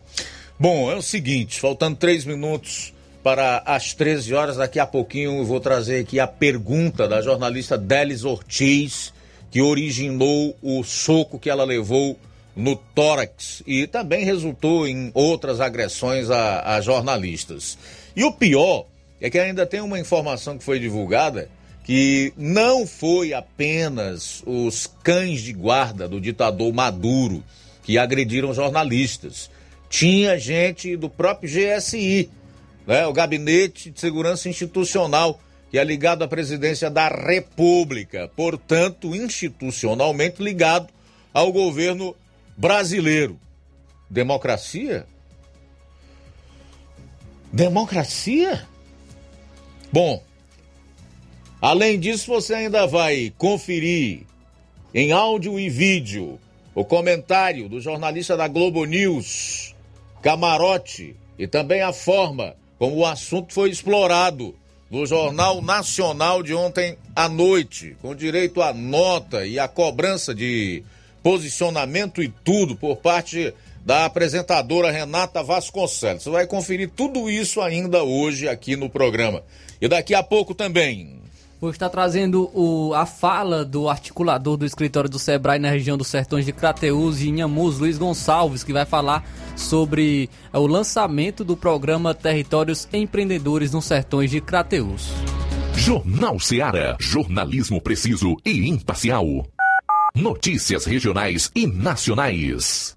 Bom, é o seguinte, faltando três minutos para as 13 horas, daqui a pouquinho eu vou trazer aqui a pergunta da jornalista Delis Ortiz, que originou o soco que ela levou no tórax e também resultou em outras agressões a, a jornalistas. E o pior é que ainda tem uma informação que foi divulgada que não foi apenas os cães de guarda do ditador Maduro que agrediram jornalistas. Tinha gente do próprio GSI, né, o Gabinete de Segurança Institucional, que é ligado à presidência da República, portanto, institucionalmente ligado ao governo brasileiro. Democracia? Democracia? Bom, além disso, você ainda vai conferir em áudio e vídeo o comentário do jornalista da Globo News, camarote e também a forma como o assunto foi explorado no Jornal Nacional de ontem à noite, com direito à nota e à cobrança de posicionamento e tudo por parte da apresentadora Renata Vasconcelos. Você vai conferir tudo isso ainda hoje aqui no programa. E daqui a pouco também. Vou estar trazendo o, a fala do articulador do escritório do Sebrae na região dos Sertões de Crateús e Inhamus, Luiz Gonçalves, que vai falar sobre é, o lançamento do programa Territórios Empreendedores nos Sertões de Crateús. Jornal Seara. Jornalismo preciso e imparcial. Notícias regionais e nacionais.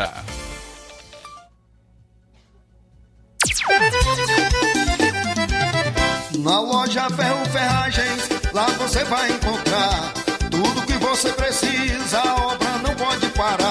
Na loja Ferro Ferragens, lá você vai encontrar tudo que você precisa, a obra não pode parar.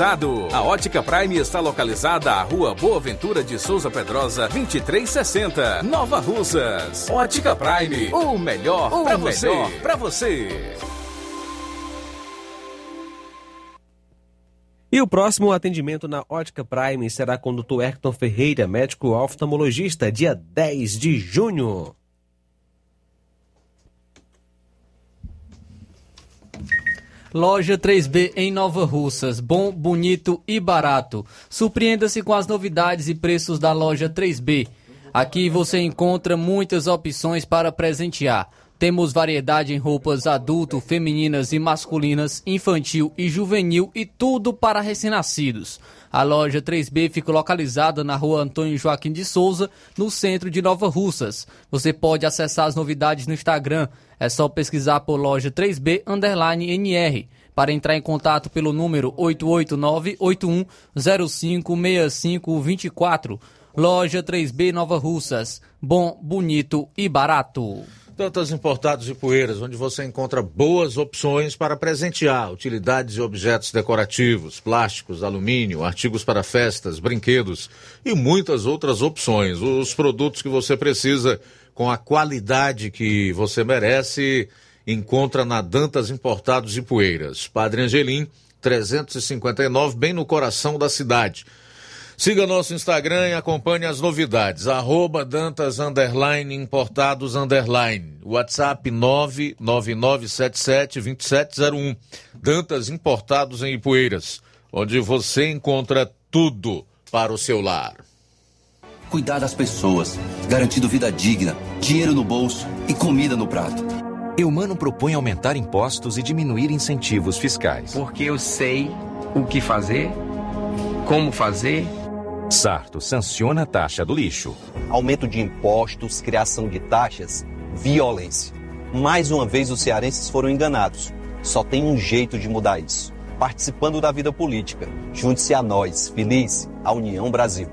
A Ótica Prime está localizada à Rua Boa Ventura de Souza Pedrosa, 2360, Nova Russas. Ótica Prime, o melhor para você. Pra você. E o próximo atendimento na Ótica Prime será com o Dr. Hector Ferreira, médico oftalmologista, dia 10 de junho. Loja 3B em Nova Russas. Bom, bonito e barato. Surpreenda-se com as novidades e preços da loja 3B. Aqui você encontra muitas opções para presentear. Temos variedade em roupas adulto, femininas e masculinas, infantil e juvenil e tudo para recém-nascidos. A loja 3B fica localizada na rua Antônio Joaquim de Souza, no centro de Nova Russas. Você pode acessar as novidades no Instagram. É só pesquisar por loja 3B underline NR. Para entrar em contato pelo número 889-8105-6524. Loja 3B Nova Russas. Bom, bonito e barato. Tantas Importados e Poeiras, onde você encontra boas opções para presentear, utilidades e objetos decorativos, plásticos, alumínio, artigos para festas, brinquedos e muitas outras opções. Os produtos que você precisa com a qualidade que você merece, encontra na Dantas Importados e Poeiras. Padre Angelim, 359, bem no coração da cidade. Siga nosso Instagram e acompanhe as novidades. Arroba Dantas Underline Importados Underline. WhatsApp 999772701. Dantas Importados em Ipueiras, onde você encontra tudo para o seu lar. Cuidar das pessoas, garantindo vida digna, dinheiro no bolso e comida no prato. Eumano propõe aumentar impostos e diminuir incentivos fiscais. Porque eu sei o que fazer, como fazer Sarto sanciona a taxa do lixo. Aumento de impostos, criação de taxas, violência. Mais uma vez os cearenses foram enganados. Só tem um jeito de mudar isso. Participando da vida política. Junte-se a nós, feliz, a União Brasil.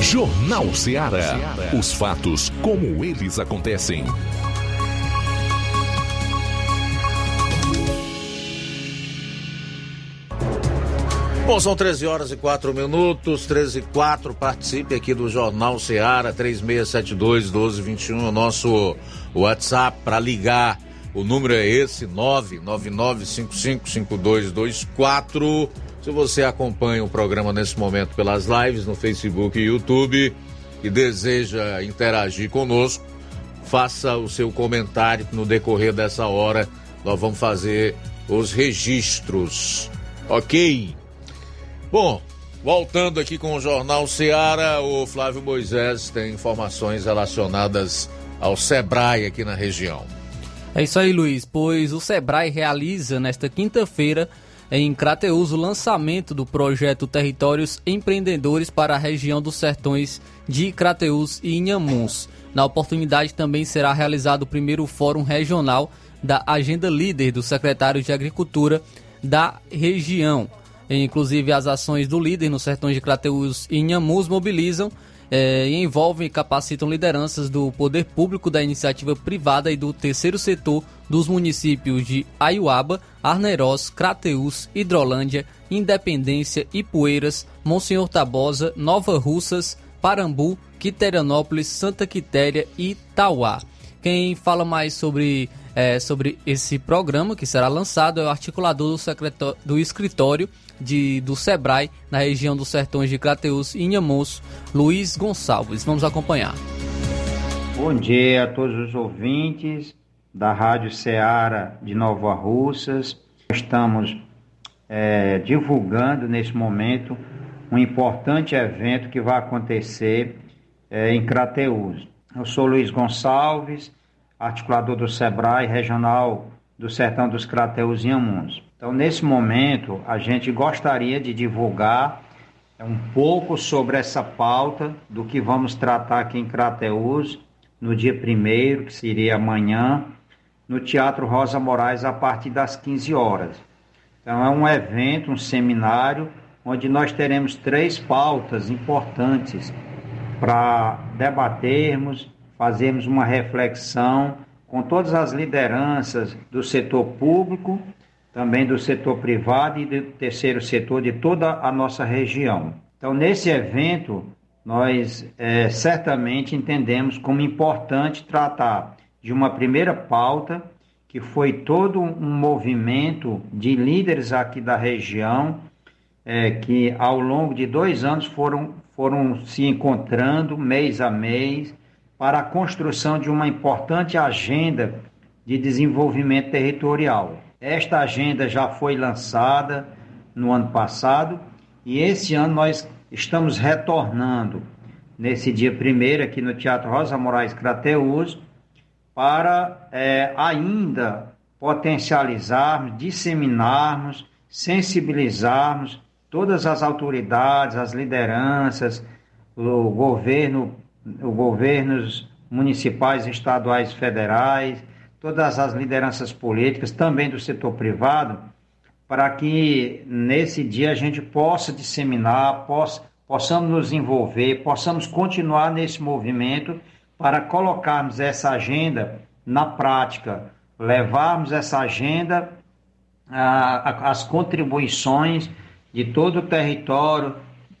Jornal Ceará. Os fatos como eles acontecem. Bom, são 13 horas e 4 minutos, 13 e 4. Participe aqui do Jornal Seara, 3672 1221, o nosso WhatsApp para ligar. O número é esse, 999555224. Se você acompanha o programa nesse momento pelas lives no Facebook e YouTube e deseja interagir conosco, faça o seu comentário no decorrer dessa hora nós vamos fazer os registros. Ok? Bom, voltando aqui com o Jornal Seara, o Flávio Moisés tem informações relacionadas ao Sebrae aqui na região. É isso aí, Luiz, pois o Sebrae realiza nesta quinta-feira em Crateus o lançamento do projeto Territórios Empreendedores para a região dos sertões de Crateus e Inhamuns. Na oportunidade também será realizado o primeiro fórum regional da Agenda Líder do secretário de Agricultura da região. Inclusive, as ações do líder nos sertões de Crateus e Inhamus mobilizam é, e envolvem e capacitam lideranças do poder público, da iniciativa privada e do terceiro setor dos municípios de Aiuaba, Arneirós, Crateus, Hidrolândia, Independência, Ipueiras, Monsenhor Tabosa, Nova Russas, Parambu, Quiterianópolis, Santa Quitéria e Tauá. Quem fala mais sobre, é, sobre esse programa que será lançado é o articulador do, do escritório de, do Sebrae na região dos sertões de Crateus e Inhamoço, Luiz Gonçalves. Vamos acompanhar. Bom dia a todos os ouvintes da Rádio Ceará de Nova Russas. Estamos é, divulgando nesse momento um importante evento que vai acontecer é, em Crateus. Eu sou Luiz Gonçalves, articulador do SEBRAE Regional do Sertão dos Crateus e Inhamuns. Então, nesse momento, a gente gostaria de divulgar um pouco sobre essa pauta do que vamos tratar aqui em Crateus no dia 1 que seria amanhã, no Teatro Rosa Moraes, a partir das 15 horas. Então, é um evento, um seminário, onde nós teremos três pautas importantes para debatermos, fazermos uma reflexão com todas as lideranças do setor público também do setor privado e do terceiro setor de toda a nossa região. Então, nesse evento, nós é, certamente entendemos como importante tratar de uma primeira pauta, que foi todo um movimento de líderes aqui da região, é, que ao longo de dois anos foram, foram se encontrando mês a mês para a construção de uma importante agenda de desenvolvimento territorial. Esta agenda já foi lançada no ano passado e esse ano nós estamos retornando nesse dia primeiro aqui no Teatro Rosa Moraes Crateus para é, ainda potencializarmos, disseminarmos, sensibilizarmos todas as autoridades, as lideranças, o governo, os governos municipais, estaduais, federais, todas as lideranças políticas, também do setor privado, para que nesse dia a gente possa disseminar, possa, possamos nos envolver, possamos continuar nesse movimento para colocarmos essa agenda na prática, levarmos essa agenda as contribuições de todo o território.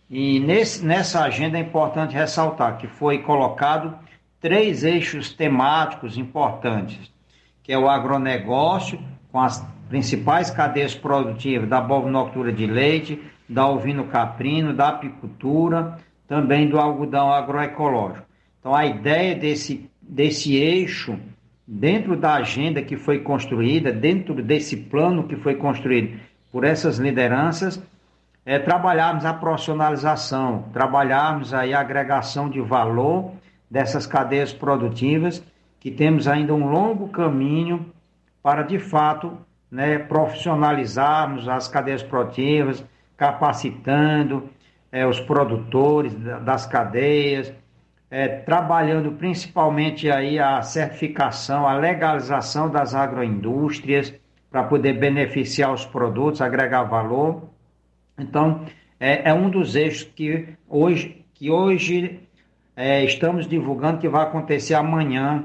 E nesse, nessa agenda é importante ressaltar que foi colocado três eixos temáticos importantes, que é o agronegócio, com as principais cadeias produtivas da bovinocultura de leite, da ovino caprino, da apicultura, também do algodão agroecológico. Então, a ideia desse, desse eixo, dentro da agenda que foi construída, dentro desse plano que foi construído por essas lideranças, é trabalharmos a profissionalização, trabalharmos aí a agregação de valor dessas cadeias produtivas, que temos ainda um longo caminho para, de fato, né, profissionalizarmos as cadeias produtivas, capacitando é, os produtores das cadeias, é, trabalhando principalmente aí a certificação, a legalização das agroindústrias para poder beneficiar os produtos, agregar valor. Então, é, é um dos eixos que hoje, que hoje é, estamos divulgando que vai acontecer amanhã,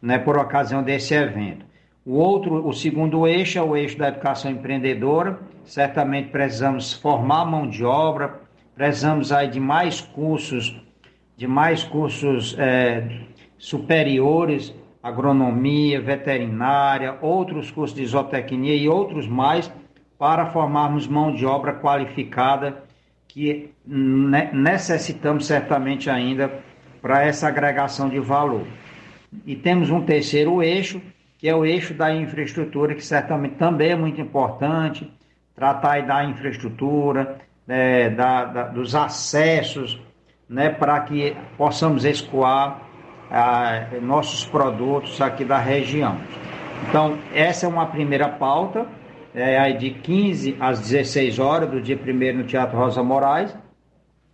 né, por ocasião desse evento. O outro, o segundo eixo é o eixo da educação empreendedora. Certamente precisamos formar mão de obra, precisamos aí de mais cursos de mais cursos é, superiores, agronomia, veterinária, outros cursos de zootecnia e outros mais, para formarmos mão de obra qualificada que necessitamos certamente ainda para essa agregação de valor. E temos um terceiro eixo, que é o eixo da infraestrutura, que certamente também é muito importante, tratar da infraestrutura, é, da, da, dos acessos né, para que possamos escoar ah, nossos produtos aqui da região. Então, essa é uma primeira pauta, é, de 15 às 16 horas do dia 1 no Teatro Rosa Moraes.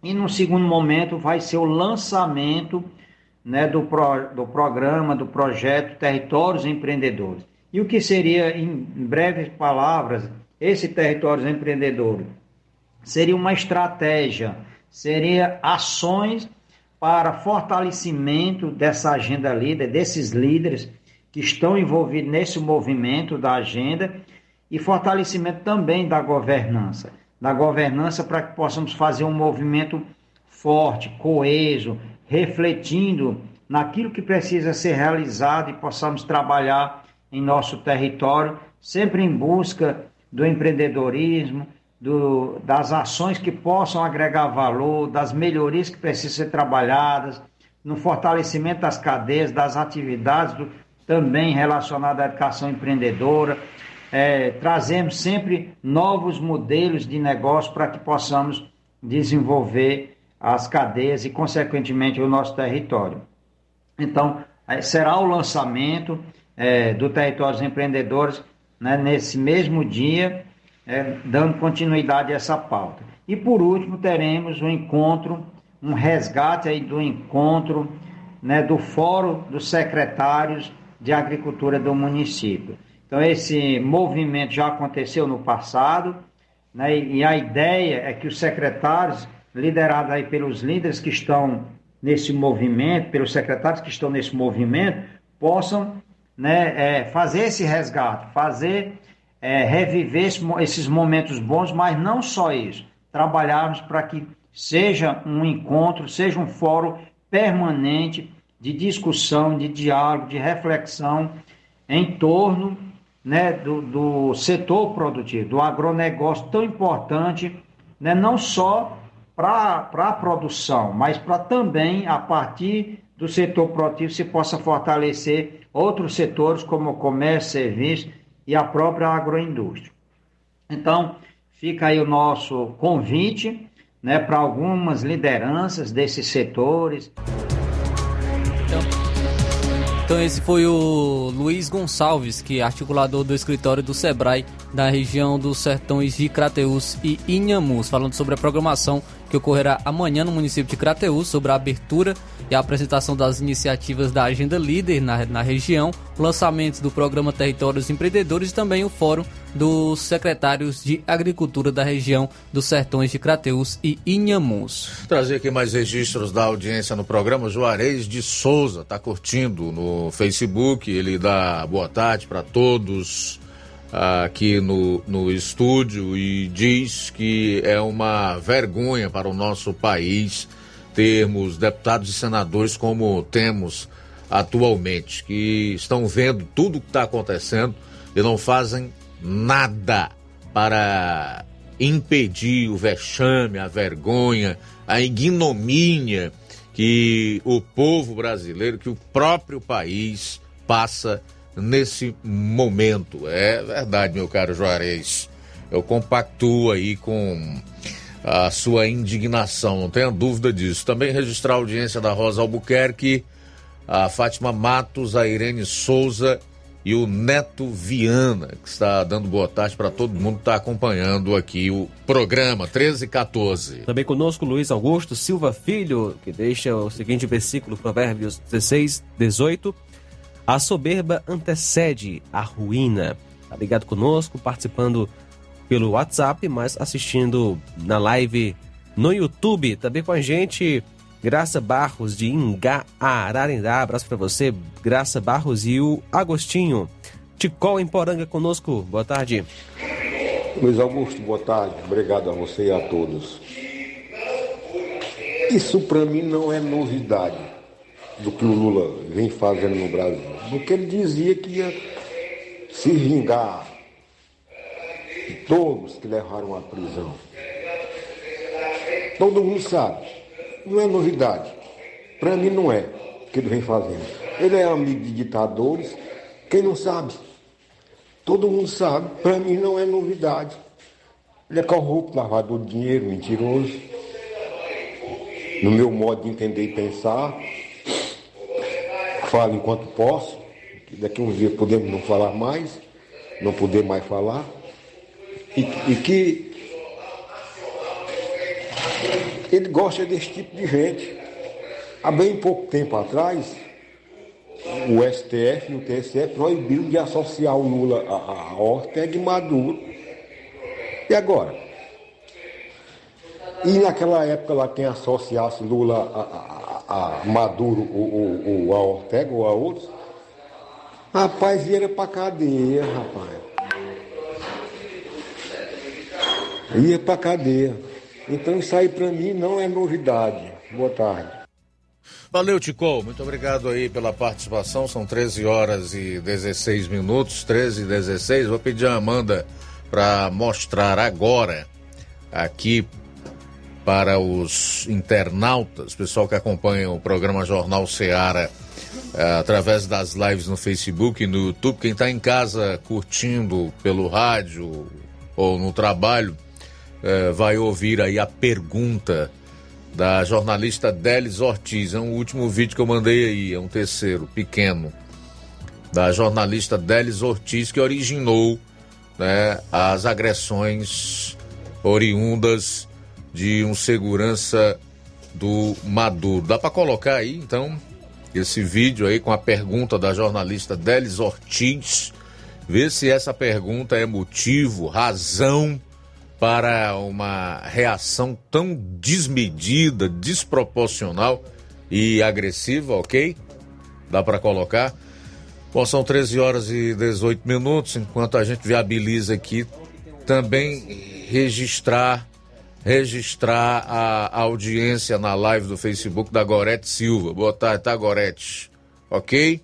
E no segundo momento vai ser o lançamento né, do, pro, do programa, do projeto Territórios Empreendedores. E o que seria, em breves palavras, esse Territórios Empreendedores? Seria uma estratégia seria ações para fortalecimento dessa agenda líder, desses líderes que estão envolvidos nesse movimento da agenda e fortalecimento também da governança. Da governança para que possamos fazer um movimento forte, coeso, refletindo naquilo que precisa ser realizado e possamos trabalhar em nosso território, sempre em busca do empreendedorismo, do, das ações que possam agregar valor, das melhorias que precisam ser trabalhadas, no fortalecimento das cadeias, das atividades do, também relacionadas à educação empreendedora. É, trazemos sempre novos modelos de negócio para que possamos desenvolver as cadeias e, consequentemente, o nosso território. Então, é, será o lançamento é, do Territórios Empreendedores né, nesse mesmo dia é, dando continuidade a essa pauta. E por último, teremos um encontro, um resgate aí do encontro né, do Fórum dos Secretários de Agricultura do município. Então, esse movimento já aconteceu no passado, né, e a ideia é que os secretários, liderados aí pelos líderes que estão nesse movimento, pelos secretários que estão nesse movimento, possam né, é, fazer esse resgate, fazer é, reviver esses momentos bons, mas não só isso, trabalharmos para que seja um encontro, seja um fórum permanente de discussão, de diálogo, de reflexão em torno né, do, do setor produtivo, do agronegócio tão importante, né, não só para a produção, mas para também, a partir do setor produtivo, se possa fortalecer outros setores como o comércio, serviço e a própria agroindústria. Então, fica aí o nosso convite né, para algumas lideranças desses setores. Então, esse foi o Luiz Gonçalves, que é articulador do escritório do Sebrae da região dos sertões de Crateús e Inhamus, falando sobre a programação que ocorrerá amanhã no município de Crateús, sobre a abertura e a apresentação das iniciativas da Agenda Líder na, na região, lançamento do programa Territórios Empreendedores e também o fórum dos secretários de Agricultura da região dos Sertões de Crateús e Inhamuns. Trazer aqui mais registros da audiência no programa. Juarez de Souza está curtindo no Facebook. Ele dá boa tarde para todos aqui no, no estúdio e diz que é uma vergonha para o nosso país termos deputados e senadores como temos atualmente, que estão vendo tudo o que está acontecendo e não fazem nada para impedir o vexame, a vergonha, a ignomínia que o povo brasileiro, que o próprio país passa nesse momento. É verdade, meu caro Juarez. Eu compactuo aí com a sua indignação, não tenha dúvida disso. Também registrar a audiência da Rosa Albuquerque, a Fátima Matos, a Irene Souza e o Neto Viana, que está dando boa tarde para todo mundo que está acompanhando aqui o programa 13 e 14. Também conosco Luiz Augusto Silva Filho, que deixa o seguinte versículo, Provérbios 16, 18. A soberba antecede a ruína. Tá ligado conosco, participando pelo WhatsApp, mas assistindo na live no YouTube. Também com a gente, Graça Barros de Ingá, Ararendá. Abraço para você, Graça Barros e o Agostinho. Ticol em Poranga conosco. Boa tarde. Luiz Augusto, boa tarde. Obrigado a você e a todos. Isso para mim não é novidade do que o Lula vem fazendo no Brasil. Do que ele dizia que ia se vingar de todos que levaram à prisão. Todo mundo sabe. Não é novidade. Para mim não é o que ele vem fazendo. Ele é amigo de ditadores. Quem não sabe? Todo mundo sabe. Para mim não é novidade. Ele é corrupto, lavador de dinheiro, mentiroso. No meu modo de entender e pensar, falo enquanto posso, daqui a uns dias podemos não falar mais, não poder mais falar, e, e que ele gosta desse tipo de gente. Há bem pouco tempo atrás, o STF e o TSE proibiram de associar o Lula a, a Ortega e Maduro. E agora? E naquela época lá quem associasse Lula a, Maduro ou, ou, a Ortega ou a outros, rapaz, ia pra cadeia, rapaz. Ia pra cadeia. Então isso aí pra mim não é novidade. Boa tarde. Valeu, Tico. Muito obrigado aí pela participação. São 13 horas e 16 minutos, 13 e 16. Vou pedir a Amanda para mostrar agora aqui para os internautas, pessoal que acompanha o programa Jornal Seara eh, através das lives no Facebook e no YouTube. Quem está em casa curtindo pelo rádio ou no trabalho, eh, vai ouvir aí a pergunta da jornalista Delis Ortiz. É um último vídeo que eu mandei aí, é um terceiro, pequeno, da jornalista Delis Ortiz, que originou né, as agressões oriundas de um segurança do Maduro. Dá para colocar aí, então, esse vídeo aí com a pergunta da jornalista Delis Ortiz. Ver se essa pergunta é motivo, razão para uma reação tão desmedida, desproporcional e agressiva, ok? Dá para colocar? Bom, são 13 horas e 18 minutos, enquanto a gente viabiliza aqui também registrar registrar a audiência na live do Facebook da Gorete Silva. Boa tarde, tá, Gorete? Ok?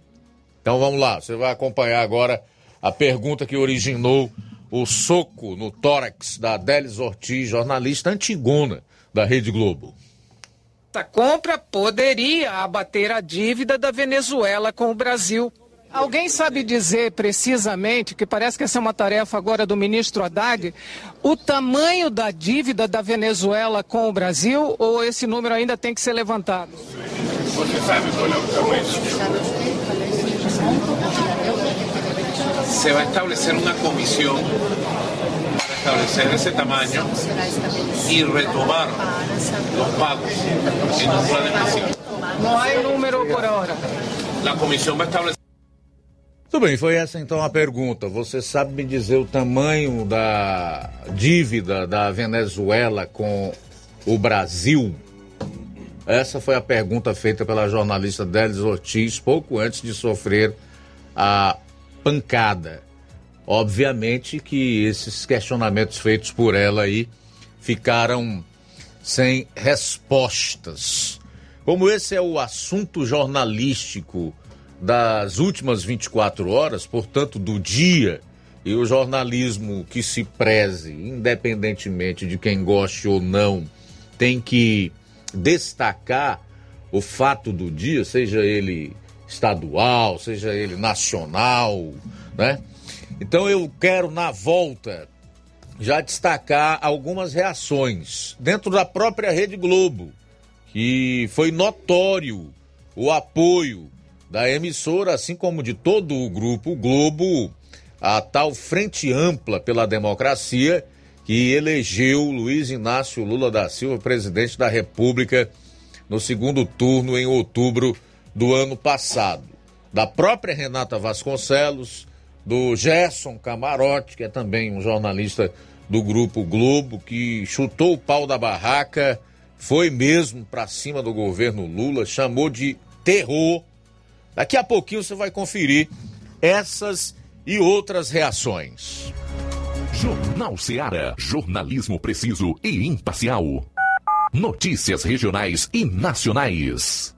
Então vamos lá, você vai acompanhar agora a pergunta que originou o soco no tórax da Adélis Ortiz, jornalista antigona da Rede Globo. Essa compra poderia abater a dívida da Venezuela com o Brasil. Alguém sabe dizer precisamente, que parece que essa é uma tarefa agora do ministro Haddad, o tamanho da dívida da Venezuela com o Brasil ou esse número ainda tem que ser levantado? Você sabe qual é o tamanho? Se vai estabelecer uma comissão para establecer esse tamanho e retomar os pagos específico. Não há número por hora. A comissão vai estabelecer Tudo bem, foi essa então a pergunta. Você sabe me dizer o tamanho da dívida da Venezuela com o Brasil? Essa foi a pergunta feita pela jornalista Délis Ortiz pouco antes de sofrer a pancada. Obviamente que esses questionamentos feitos por ela aí ficaram sem respostas. Como esse é o assunto jornalístico das últimas 24 horas, portanto, do dia, e o jornalismo que se preze, independentemente de quem goste ou não, tem que destacar o fato do dia, seja ele estadual, seja ele nacional, né? Então eu quero na volta já destacar algumas reações dentro da própria Rede Globo, que foi notório o apoio da emissora, assim como de todo o grupo Globo, a tal Frente Ampla pela Democracia, que elegeu Luiz Inácio Lula da Silva presidente da República no segundo turno em outubro do ano passado. Da própria Renata Vasconcelos, do Gerson Camarote, que é também um jornalista do Grupo Globo, que chutou o pau da barraca, foi mesmo para cima do governo Lula, chamou de terror. Daqui a pouquinho você vai conferir essas e outras reações. Jornal Seara. Jornalismo preciso e imparcial. Notícias regionais e nacionais.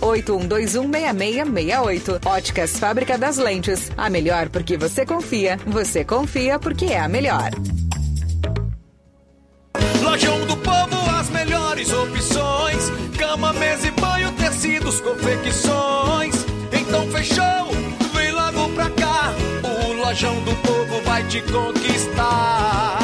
81216668. Óticas Fábrica das Lentes. A melhor porque você confia. Você confia porque é a melhor. Lojão do Povo, as melhores opções: cama, mesa e banho, tecidos, confecções. Então fechou, vem logo pra cá. O Lojão do Povo vai te conquistar.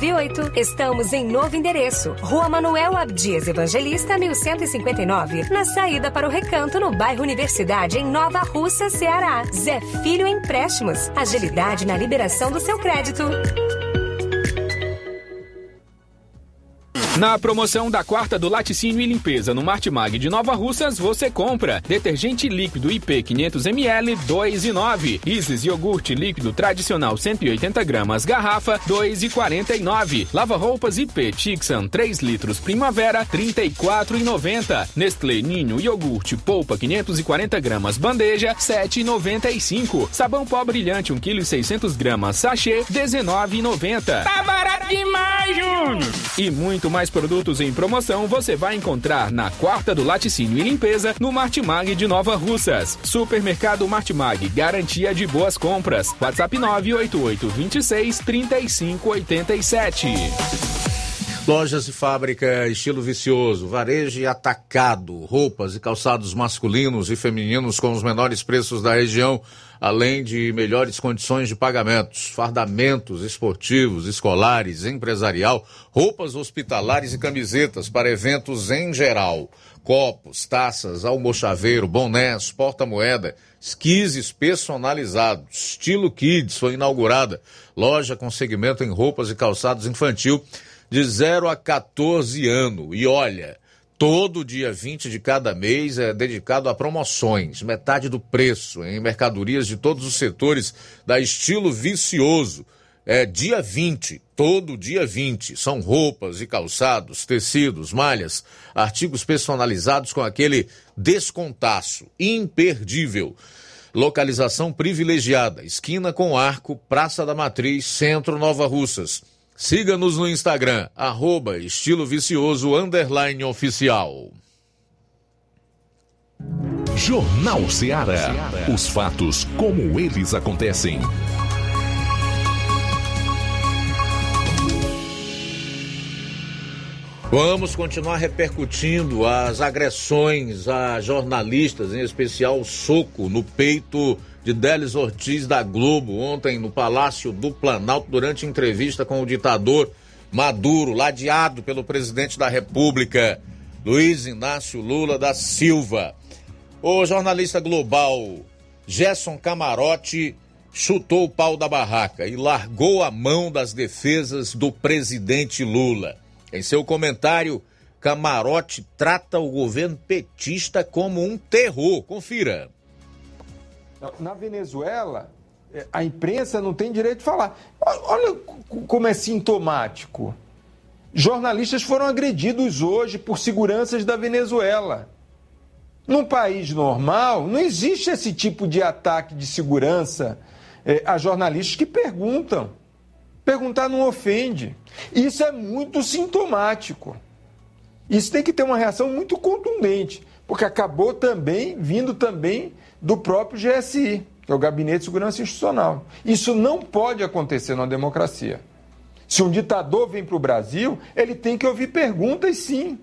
981330698. Estamos em novo endereço. Rua Manuel Abdias Evangelista, 1159. Na saída para o Recanto, no bairro Universidade, em Nova Russa, Ceará. Zé Filho Empréstimos. Agilidade na liberação do seu crédito. Na promoção da quarta do Laticínio e Limpeza no Martimag de Nova Russas, você compra detergente líquido IP 500ml 2,9. Isis iogurte líquido tradicional 180 gramas garrafa 2,49. Lava roupas IP Tixan 3 litros primavera 34,90. Nestlé Ninho iogurte polpa 540 gramas bandeja 7,95. Sabão pó brilhante 1 kg 600 gramas sachê 19,90. Tá barato demais, Júnior! E muito mais produtos em promoção você vai encontrar na quarta do Laticínio e Limpeza no Martimag de Nova Russas. Supermercado Martimag, garantia de boas compras. WhatsApp 988 26 35 87. Lojas e fábrica estilo vicioso, varejo e atacado, roupas e calçados masculinos e femininos com os menores preços da região, além de melhores condições de pagamentos, fardamentos esportivos, escolares, empresarial, roupas hospitalares e camisetas para eventos em geral, copos, taças, almochaveiro, bonés, porta-moeda, esquises personalizados, estilo kids foi inaugurada, loja com segmento em roupas e calçados infantil de 0 a 14 anos. E olha, todo dia 20 de cada mês é dedicado a promoções, metade do preço em mercadorias de todos os setores da estilo vicioso. É dia 20, todo dia 20. São roupas e calçados, tecidos, malhas, artigos personalizados com aquele descontaço imperdível. Localização privilegiada, esquina com arco, Praça da Matriz, Centro Nova Russas. Siga-nos no Instagram, arroba estilo vicioso underline oficial. Jornal Ceará. Os fatos como eles acontecem. Vamos continuar repercutindo as agressões a jornalistas, em especial o soco no peito de Délis Ortiz da Globo ontem no Palácio do Planalto durante entrevista com o ditador Maduro, ladeado pelo presidente da República, Luiz Inácio Lula da Silva. O jornalista global Gerson Camarote chutou o pau da barraca e largou a mão das defesas do presidente Lula. Em seu comentário, Camarote trata o governo petista como um terror. Confira. Na Venezuela, é, a imprensa não tem direito de falar. Olha como é sintomático. Jornalistas foram agredidos hoje por seguranças da Venezuela. Num país normal, não existe esse tipo de ataque de segurança é, a jornalistas que perguntam. Perguntar não ofende. Isso é muito sintomático. Isso tem que ter uma reação muito contundente, porque acabou também vindo também do próprio GSI, que é o Gabinete de Segurança Institucional. Isso não pode acontecer numa democracia. Se um ditador vem para o Brasil, ele tem que ouvir perguntas, sim.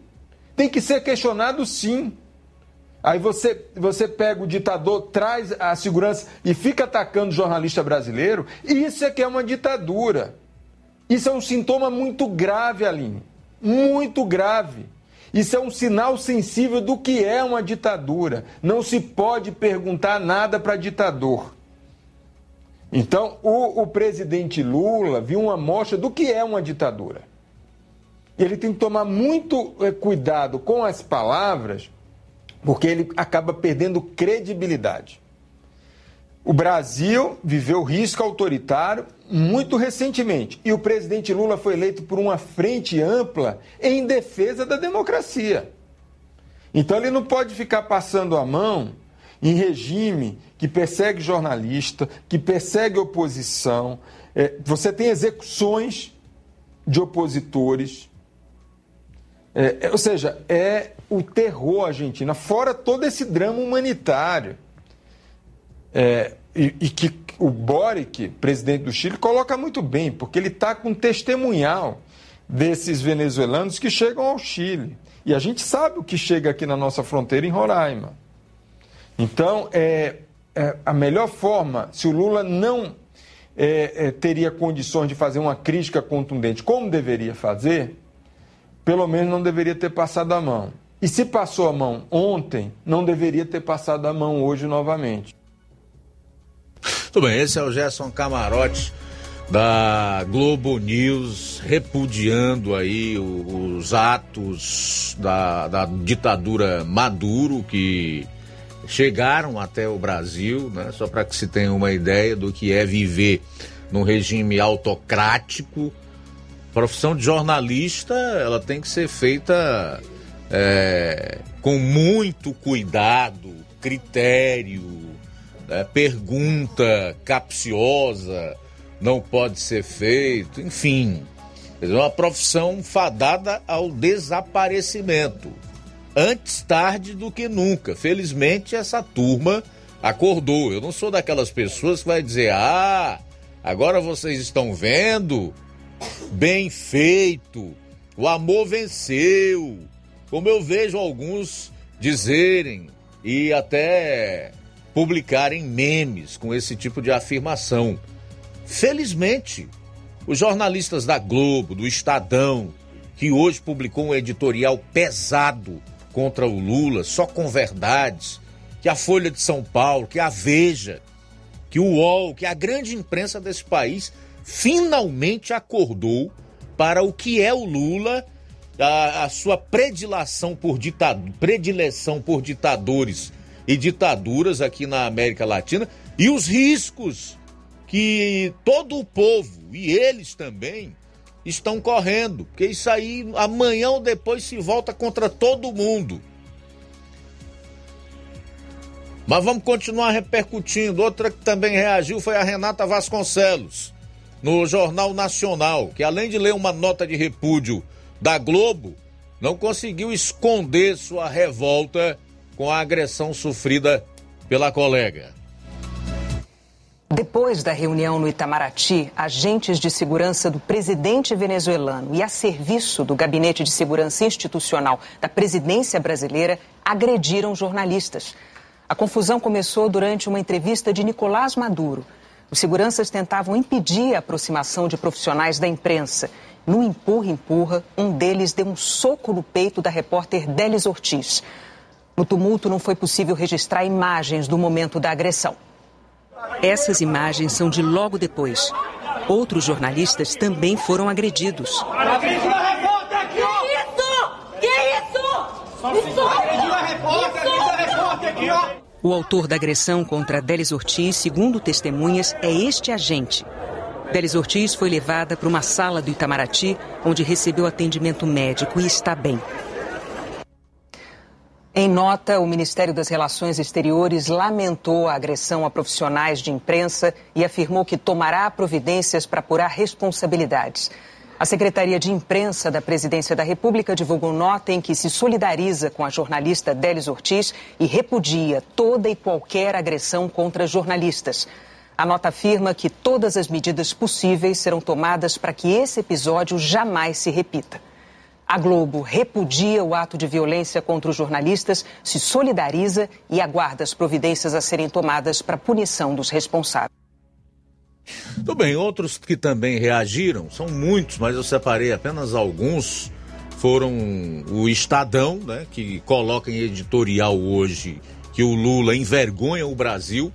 Tem que ser questionado, sim. Aí você, você pega o ditador, traz a segurança e fica atacando o jornalista brasileiro. Isso é que é uma ditadura. Isso é um sintoma muito grave, Aline. Muito grave. Isso é um sinal sensível do que é uma ditadura. Não se pode perguntar nada para ditador. Então, o, o, presidente Lula viu uma amostra do que é uma ditadura. Ele tem que tomar muito eh, cuidado com as palavras, porque ele acaba perdendo credibilidade. O Brasil viveu risco autoritário muito recentemente e o presidente Lula foi eleito por uma frente ampla em defesa da democracia. Então ele não pode ficar passando a mão em regime que persegue jornalista, que persegue oposição. É, você tem execuções de opositores. É, é, ou seja, é o terror argentino, fora todo esse drama humanitário. É, e, e, que o Boric, presidente do Chile, coloca muito bem, porque ele está com testemunhal desses venezuelanos que chegam ao Chile. E a gente sabe o que chega aqui na nossa fronteira em Roraima. Então, é, é a melhor forma, se o Lula não é, é, teria condições de fazer uma crítica contundente, como deveria fazer, pelo menos não deveria ter passado a mão. E se passou a mão ontem, não deveria ter passado a mão hoje novamente. Tudo bem, esse é o Gerson Camarote da Globo News repudiando aí os atos da, da ditadura Maduro que chegaram até o Brasil, né? Só para que se tenha uma ideia do que é viver num regime autocrático. A profissão de jornalista ela tem que ser feita é, com muito cuidado, critério, né? pergunta capciosa não pode ser feito, enfim. É uma profissão fadada ao desaparecimento. Antes tarde do que nunca. Felizmente essa turma acordou. Eu não sou daquelas pessoas que vai dizer: "Ah, agora vocês estão vendo? Bem feito. O amor venceu. Como eu vejo alguns dizerem e até publicarem memes com esse tipo de afirmação. Felizmente, os jornalistas da Globo, do Estadão, que hoje publicou um editorial pesado contra o Lula, só com verdades, que a Folha de São Paulo, que a Veja, que o UOL, que a grande imprensa desse país finalmente acordou para o que é o Lula, a, a sua predileção por, ditad, predileção por ditadores e ditaduras aqui na América Latina e os riscos que todo o povo e eles também estão correndo, porque isso aí amanhã ou depois se volta contra todo mundo. Mas vamos continuar repercutindo. Outra que também reagiu foi a Renata Vasconcelos, no Jornal Nacional, que além de ler uma nota de repúdio da Globo, não conseguiu esconder sua revolta com a agressão sofrida pela colega. Depois da reunião no Itamaraty, agentes de segurança do presidente venezuelano e a serviço do Gabinete de Segurança Institucional da presidência brasileira agrediram jornalistas. A confusão começou durante uma entrevista de Nicolás Maduro. Os seguranças tentavam impedir a aproximação de profissionais da imprensa. No empurra-empurra, um deles deu um soco no peito da repórter Delis Ortiz. No tumulto, não foi possível registrar imagens do momento da agressão. Essas imagens são de logo depois. Outros jornalistas também foram agredidos. O autor da agressão contra Delis Ortiz, segundo testemunhas, é este agente. Delis Ortiz foi levada para uma sala do Itamaraty, onde recebeu atendimento médico e está bem. Em nota, o Ministério das Relações Exteriores lamentou a agressão a profissionais de imprensa e afirmou que tomará providências para apurar responsabilidades. A Secretaria de Imprensa da Presidência da República divulgou nota em que se solidariza com a jornalista Délis Ortiz e repudia toda e qualquer agressão contra jornalistas. A nota afirma que todas as medidas possíveis serão tomadas para que esse episódio jamais se repita. A Globo repudia o ato de violência contra os jornalistas, se solidariza e aguarda as providências a serem tomadas para punição dos responsáveis. Tudo bem, outros que também reagiram, são muitos, mas eu separei apenas alguns, foram o Estadão, né, que coloca em editorial hoje que o Lula envergonha o Brasil,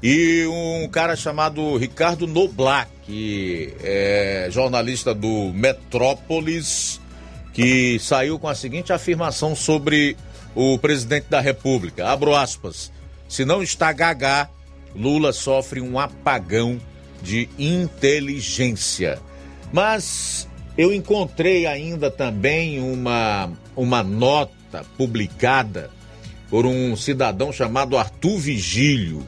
e um cara chamado Ricardo Noblat, que é jornalista do Metrópolis, que saiu com a seguinte afirmação sobre o presidente da República. Abro aspas. Se não está gagá, Lula sofre um apagão de inteligência. Mas eu encontrei ainda também uma, uma nota publicada por um cidadão chamado Arthur Vigílio.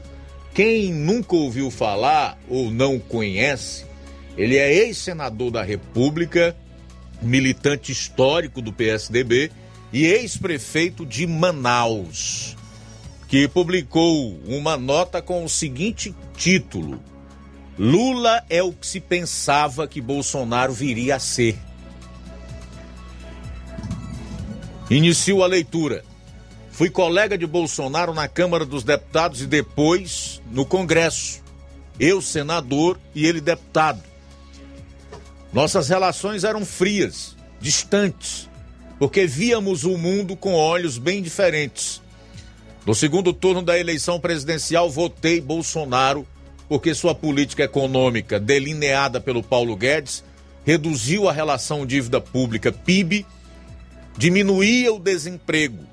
Quem nunca ouviu falar ou não conhece, ele é ex-senador da República militante histórico do PSDB e ex-prefeito de Manaus, que publicou uma nota com o seguinte título: Lula é o que se pensava que Bolsonaro viria a ser. Iniciou a leitura. Fui colega de Bolsonaro na Câmara dos Deputados e depois no Congresso. Eu, senador, e ele, deputado. Nossas relações eram frias, distantes, porque víamos o mundo com olhos bem diferentes. No segundo turno da eleição presidencial, votei Bolsonaro porque sua política econômica, delineada pelo Paulo Guedes, reduziu a relação dívida pública PIB, diminuía o desemprego,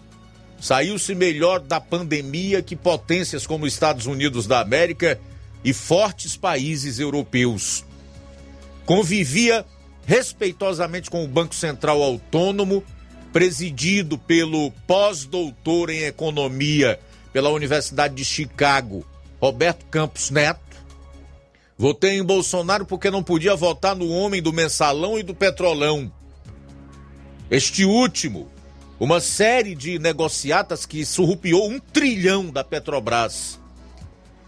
saiu-se melhor da pandemia que potências como Estados Unidos da América e fortes países europeus convivia respeitosamente com o Banco Central Autônomo, presidido pelo pós-doutor em economia pela Universidade de Chicago, Roberto Campos Neto. Votei em Bolsonaro porque não podia votar no homem do mensalão e do petrolão. Este último, uma série de negociatas que surrupiou um trilhão da Petrobras.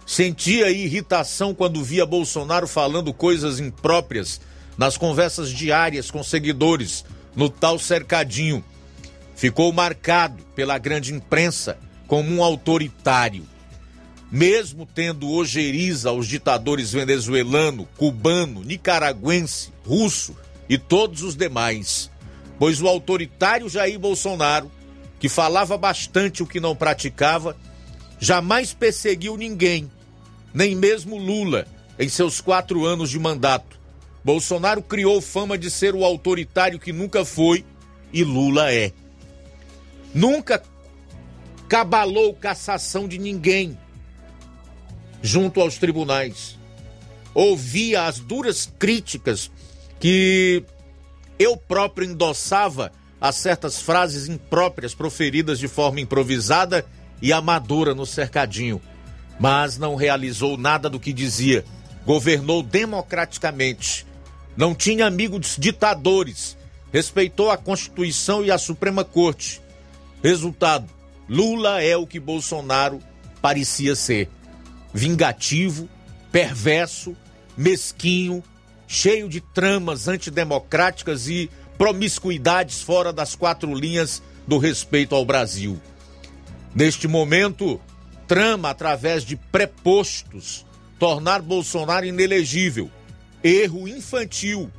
Sentia irritação quando via Bolsonaro falando coisas impróprias nas conversas diárias com seguidores no tal cercadinho. Ficou marcado pela grande imprensa como um autoritário. Mesmo tendo ojeriza aos ditadores venezuelano, cubano, nicaragüense, russo e todos os demais. Pois o autoritário Jair Bolsonaro, que falava bastante o que não praticava, jamais perseguiu ninguém, nem mesmo Lula, em seus quatro anos de mandato. Bolsonaro criou fama de ser o autoritário que nunca foi e Lula é. Nunca cabalou cassação de ninguém junto aos tribunais. Ouvia as duras críticas que eu próprio endossava a certas frases impróprias proferidas de forma improvisada e amadora no cercadinho, mas não realizou nada do que dizia. Governou democraticamente. Não tinha amigos ditadores. Respeitou a Constituição e a Suprema Corte. Resultado: Lula é o que Bolsonaro parecia ser vingativo, perverso, mesquinho, cheio de tramas antidemocráticas e promiscuidades fora das quatro linhas do respeito ao Brasil. Neste momento, trama através de prepostos tornar Bolsonaro inelegível. Erro infantil,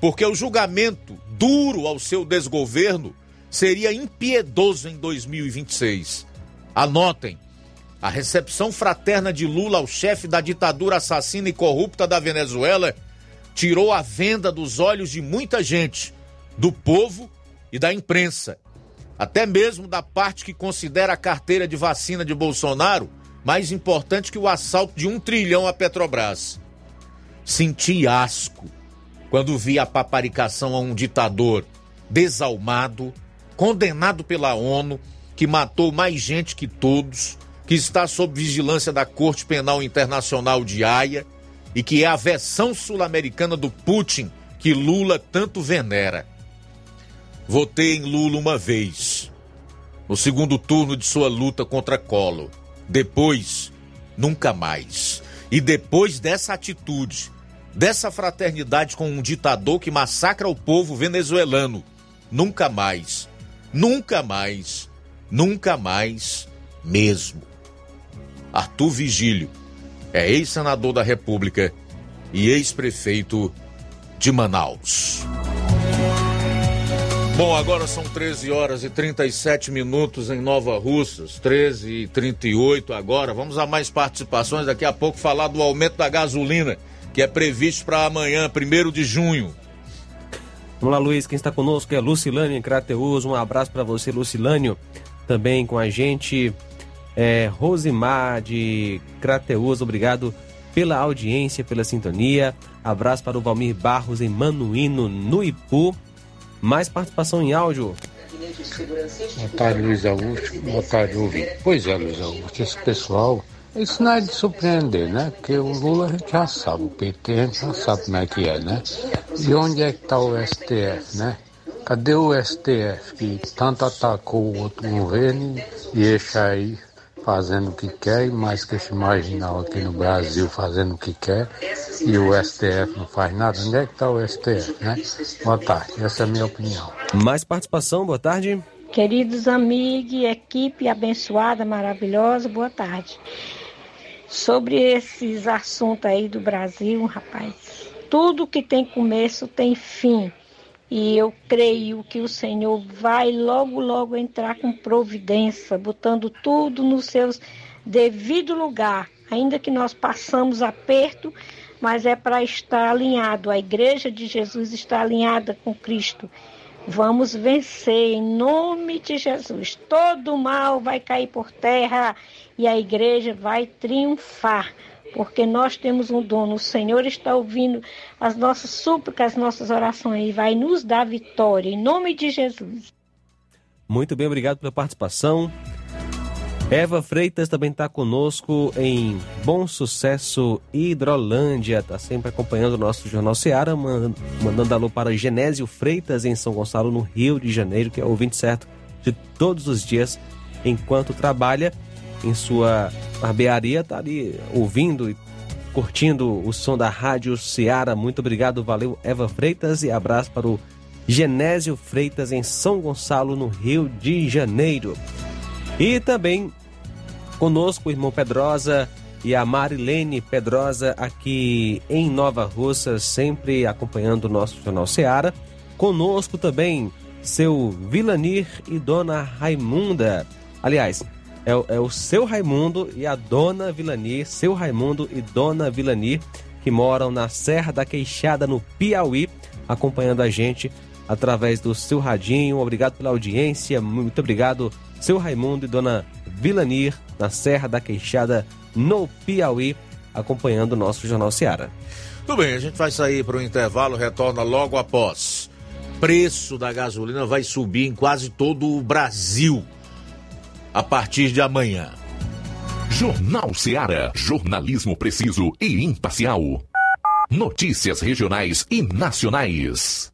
porque o julgamento duro ao seu desgoverno seria impiedoso em 2026. Anotem, a recepção fraterna de Lula ao chefe da ditadura assassina e corrupta da Venezuela tirou a venda dos olhos de muita gente, do povo e da imprensa, até mesmo da parte que considera a carteira de vacina de Bolsonaro mais importante que o assalto de um trilhão à Petrobras. Senti asco quando vi a paparicação a um ditador desalmado, condenado pela ONU, que matou mais gente que todos, que está sob vigilância da Corte Penal Internacional de Haia e que é a versão sul-americana do Putin que Lula tanto venera. Votei em Lula uma vez, no segundo turno de sua luta contra Collor. Depois, nunca mais. E depois dessa atitude, dessa fraternidade com um ditador que massacra o povo venezuelano, nunca mais, nunca mais, nunca mais mesmo. Arthur Vigílio é ex-senador da República e ex-prefeito de Manaus. Bom, agora são 13 horas e 37 minutos em Nova Russas, 13 e 38 agora. Vamos a mais participações. Daqui a pouco falar do aumento da gasolina, que é previsto para amanhã, 1 de junho. Vamos lá, Luiz. Quem está conosco é Lucilânio em Crateus. Um abraço para você, Lucilânio. Também com a gente é, Rosimar de Crateus, obrigado pela audiência, pela sintonia. Abraço para o Valmir Barros em Manuíno, no Ipu. Mais participação em áudio. Boa tarde, Luiz Augusto. Boa tarde, ouvinte. Pois é, Luiz Augusto, esse pessoal, isso não é de surpreender, né? Porque o Lula a gente já sabe, o PT a gente já sabe como é que é, né? E onde é que está o STF, né? Cadê o STF que tanto atacou o outro governo e deixa aí fazendo o que quer, e mais que esse marginal aqui no Brasil fazendo o que quer, e o STF não faz nada. Onde é que está o STF, né? Boa tarde, essa é a minha opinião. Mais participação, boa tarde. Queridos amigos, equipe abençoada, maravilhosa, boa tarde. Sobre esses assuntos aí do Brasil, rapaz, tudo que tem começo tem fim. E eu creio que o Senhor vai logo, logo entrar com providência, botando tudo no seu devido lugar. Ainda que nós passamos aperto, mas é para estar alinhado. A igreja de Jesus está alinhada com Cristo. Vamos vencer em nome de Jesus. Todo mal vai cair por terra e a igreja vai triunfar porque nós temos um dono. O Senhor está ouvindo as nossas súplicas, as nossas orações e vai nos dar vitória, em nome de Jesus. Muito bem, obrigado pela participação. Eva Freitas também está conosco em Bom Sucesso Hidrolândia, está sempre acompanhando o nosso Jornal Seara, mandando alô para Genésio Freitas em São Gonçalo, no Rio de Janeiro, que é ouvinte certo de todos os dias enquanto trabalha em sua barbearia, está ali ouvindo e curtindo o som da Rádio Ceará. Muito obrigado, valeu Eva Freitas e abraço para o Genésio Freitas, em São Gonçalo, no Rio de Janeiro. E também conosco o irmão Pedrosa e a Marilene Pedrosa aqui em Nova Russa, sempre acompanhando o nosso Jornal Seara. Conosco também seu Vilanir e Dona Raimunda. Aliás, é, o- é o seu Raimundo e a Dona Vilanir, seu Raimundo e Dona Vilanir, que moram na Serra da Queixada, no Piauí, acompanhando a gente através do seu radinho. Obrigado pela audiência, muito obrigado, seu Raimundo e Dona Vilanir, na Serra da Queixada, no Piauí, acompanhando o nosso Jornal Seara. Tudo bem, a gente vai sair para o intervalo, retorna logo após. Preço da gasolina vai subir em quase todo o Brasil a partir de amanhã. Jornal Seara. Jornalismo preciso e imparcial. Notícias regionais e nacionais.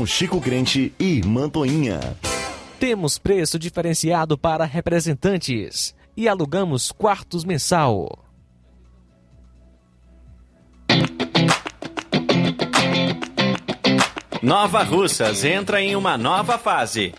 Chico Crente e Mantoinha. Temos preço diferenciado para representantes e alugamos quartos mensal. Nova Russas entra em uma nova fase.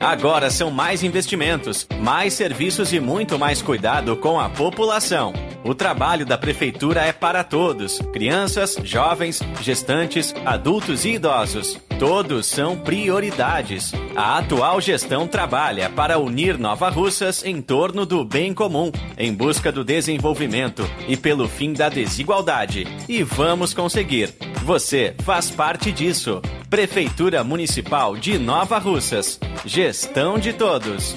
Agora são mais investimentos, mais serviços e muito mais cuidado com a população. O trabalho da Prefeitura é para todos: crianças, jovens, gestantes, adultos e idosos. Todos são prioridades. A atual gestão trabalha para unir Nova Russas em torno do bem comum, em busca do desenvolvimento e pelo fim da desigualdade. E vamos conseguir. Você faz parte disso. Prefeitura Municipal de Nova Russas. Gestão de todos.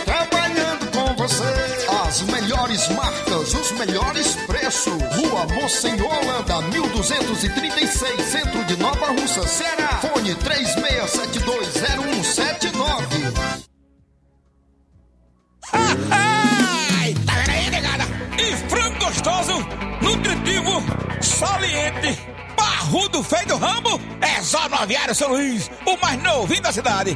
você. As melhores marcas, os melhores preços. Rua Holanda, 1236, centro de Nova Russa, Ceará. Fone 36720179. Ai, tá vendo aí, negada? E frango gostoso, nutritivo, saliente, barrudo feio do rambo, é só no Aviário São Luís, o mais novinho da cidade.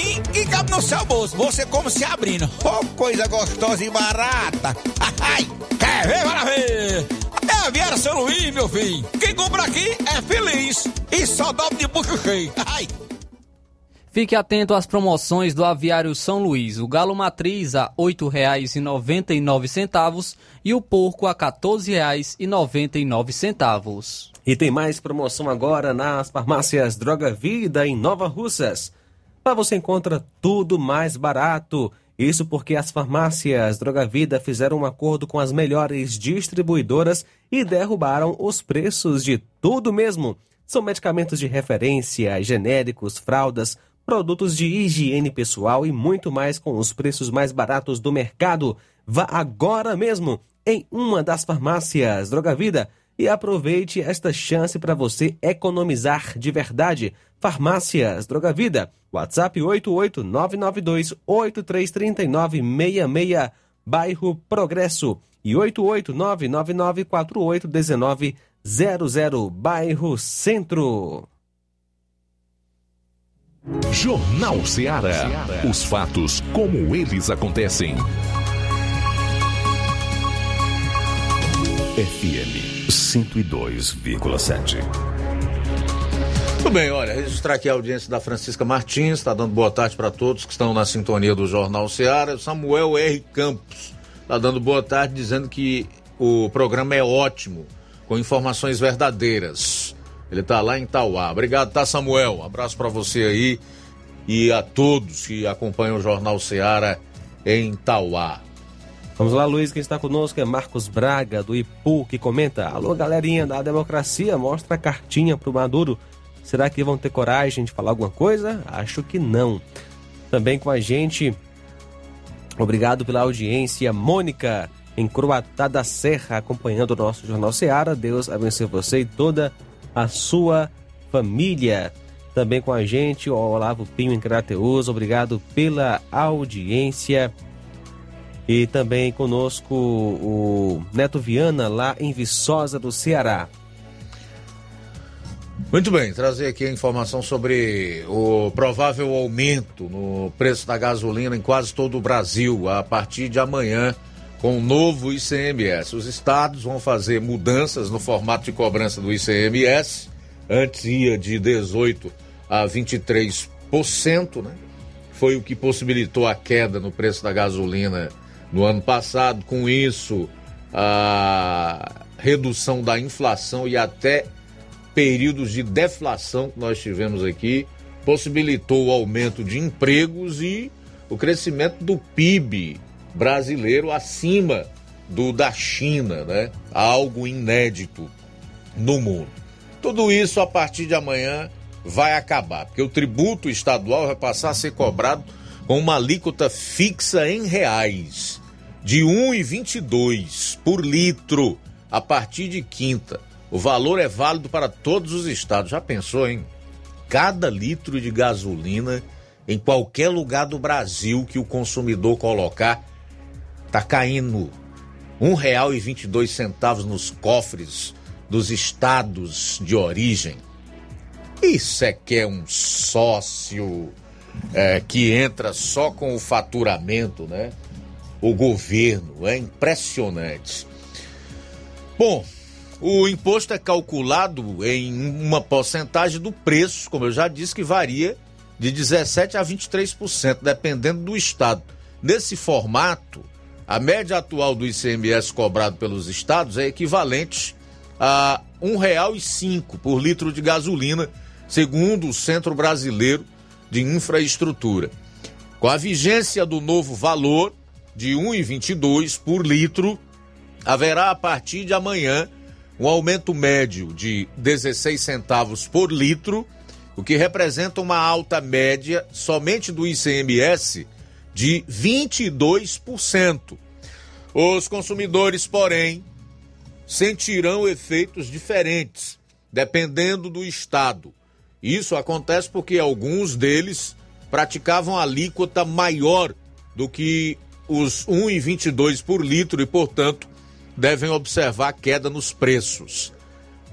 que cabe no seu bolso. Você como se abrindo. Oh, coisa gostosa e barata. Ai, quer ver, para ver. É Aviário São Luís, meu filho. Quem compra aqui é feliz. E só dobra de bucho cheio. Ai. Fique atento às promoções do Aviário São Luís. O galo matriz a R$ 8,99 e o porco a R$ 14,99. E tem mais promoção agora nas farmácias Droga Vida em Nova Russas. Lá você encontra tudo mais barato. Isso porque as farmácias Droga Vida fizeram um acordo com as melhores distribuidoras e derrubaram os preços de tudo mesmo. São medicamentos de referência, genéricos, fraldas, produtos de higiene pessoal e muito mais com os preços mais baratos do mercado. Vá agora mesmo em uma das farmácias Droga Vida e aproveite esta chance para você economizar de verdade. Farmácias Droga Vida, WhatsApp 88992-833966. bairro Progresso. E 88999481900, bairro Centro. Jornal Ceará. Os fatos como eles acontecem. FM 102,7. Tudo bem, olha, registrar aqui a audiência da Francisca Martins, está dando boa tarde para todos que estão na sintonia do Jornal Ceará. Samuel R. Campos está dando boa tarde, dizendo que o programa é ótimo, com informações verdadeiras. Ele está lá em Tauá. Obrigado, tá, Samuel? Um abraço para você aí e a todos que acompanham o Jornal Ceará em Tauá. Vamos lá, Luiz, quem está conosco é Marcos Braga, do Ipu, que comenta: Alô, galerinha da democracia, mostra a cartinha pro Maduro. Será que vão ter coragem de falar alguma coisa? Acho que não. Também com a gente, obrigado pela audiência, Mônica, em Croatá da Serra, acompanhando o nosso Jornal Seara. Deus abençoe você e toda a sua família. Também com a gente, o Olavo Pinho em Crateus, obrigado pela audiência. E também conosco o Neto Viana, lá em Viçosa do Ceará. Muito bem, trazer aqui a informação sobre o provável aumento no preço da gasolina em quase todo o Brasil a partir de amanhã com o novo ICMS. Os estados vão fazer mudanças no formato de cobrança do ICMS. Antes ia de 18 a 23%, né? Foi o que possibilitou a queda no preço da gasolina no ano passado. Com isso, a redução da inflação e até períodos de deflação que nós tivemos aqui possibilitou o aumento de empregos e o crescimento do PIB brasileiro acima do da China, né? Algo inédito no mundo. Tudo isso a partir de amanhã vai acabar, porque o tributo estadual vai passar a ser cobrado com uma alíquota fixa em reais de 1,22 por litro a partir de quinta. O valor é válido para todos os estados. Já pensou, hein? Cada litro de gasolina em qualquer lugar do Brasil que o consumidor colocar tá caindo um real e vinte centavos nos cofres dos estados de origem. Isso é que é um sócio é, que entra só com o faturamento, né? O governo, é impressionante. Bom, o imposto é calculado em uma porcentagem do preço, como eu já disse, que varia de 17 a 23%, dependendo do estado. Nesse formato, a média atual do ICMS cobrado pelos estados é equivalente a R$ 1,05 por litro de gasolina, segundo o Centro Brasileiro de Infraestrutura. Com a vigência do novo valor de R$ 1,22 por litro, haverá a partir de amanhã um aumento médio de 16 centavos por litro, o que representa uma alta média somente do ICMS de 22%. Os consumidores, porém, sentirão efeitos diferentes, dependendo do estado. Isso acontece porque alguns deles praticavam alíquota maior do que os 1,22 por litro e, portanto, devem observar queda nos preços.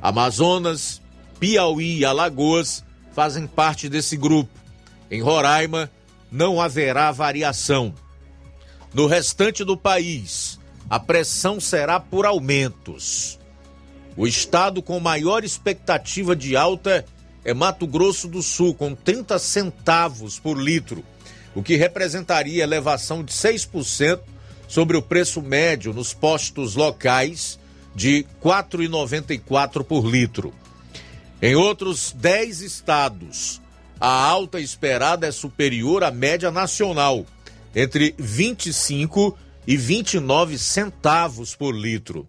Amazonas, Piauí e Alagoas fazem parte desse grupo. Em Roraima, não haverá variação. No restante do país, a pressão será por aumentos. O estado com maior expectativa de alta é Mato Grosso do Sul, com 30 centavos por litro, o que representaria elevação de 6% sobre o preço médio nos postos locais de R$ 4,94 por litro. Em outros 10 estados, a alta esperada é superior à média nacional, entre 25 e 29 centavos por litro.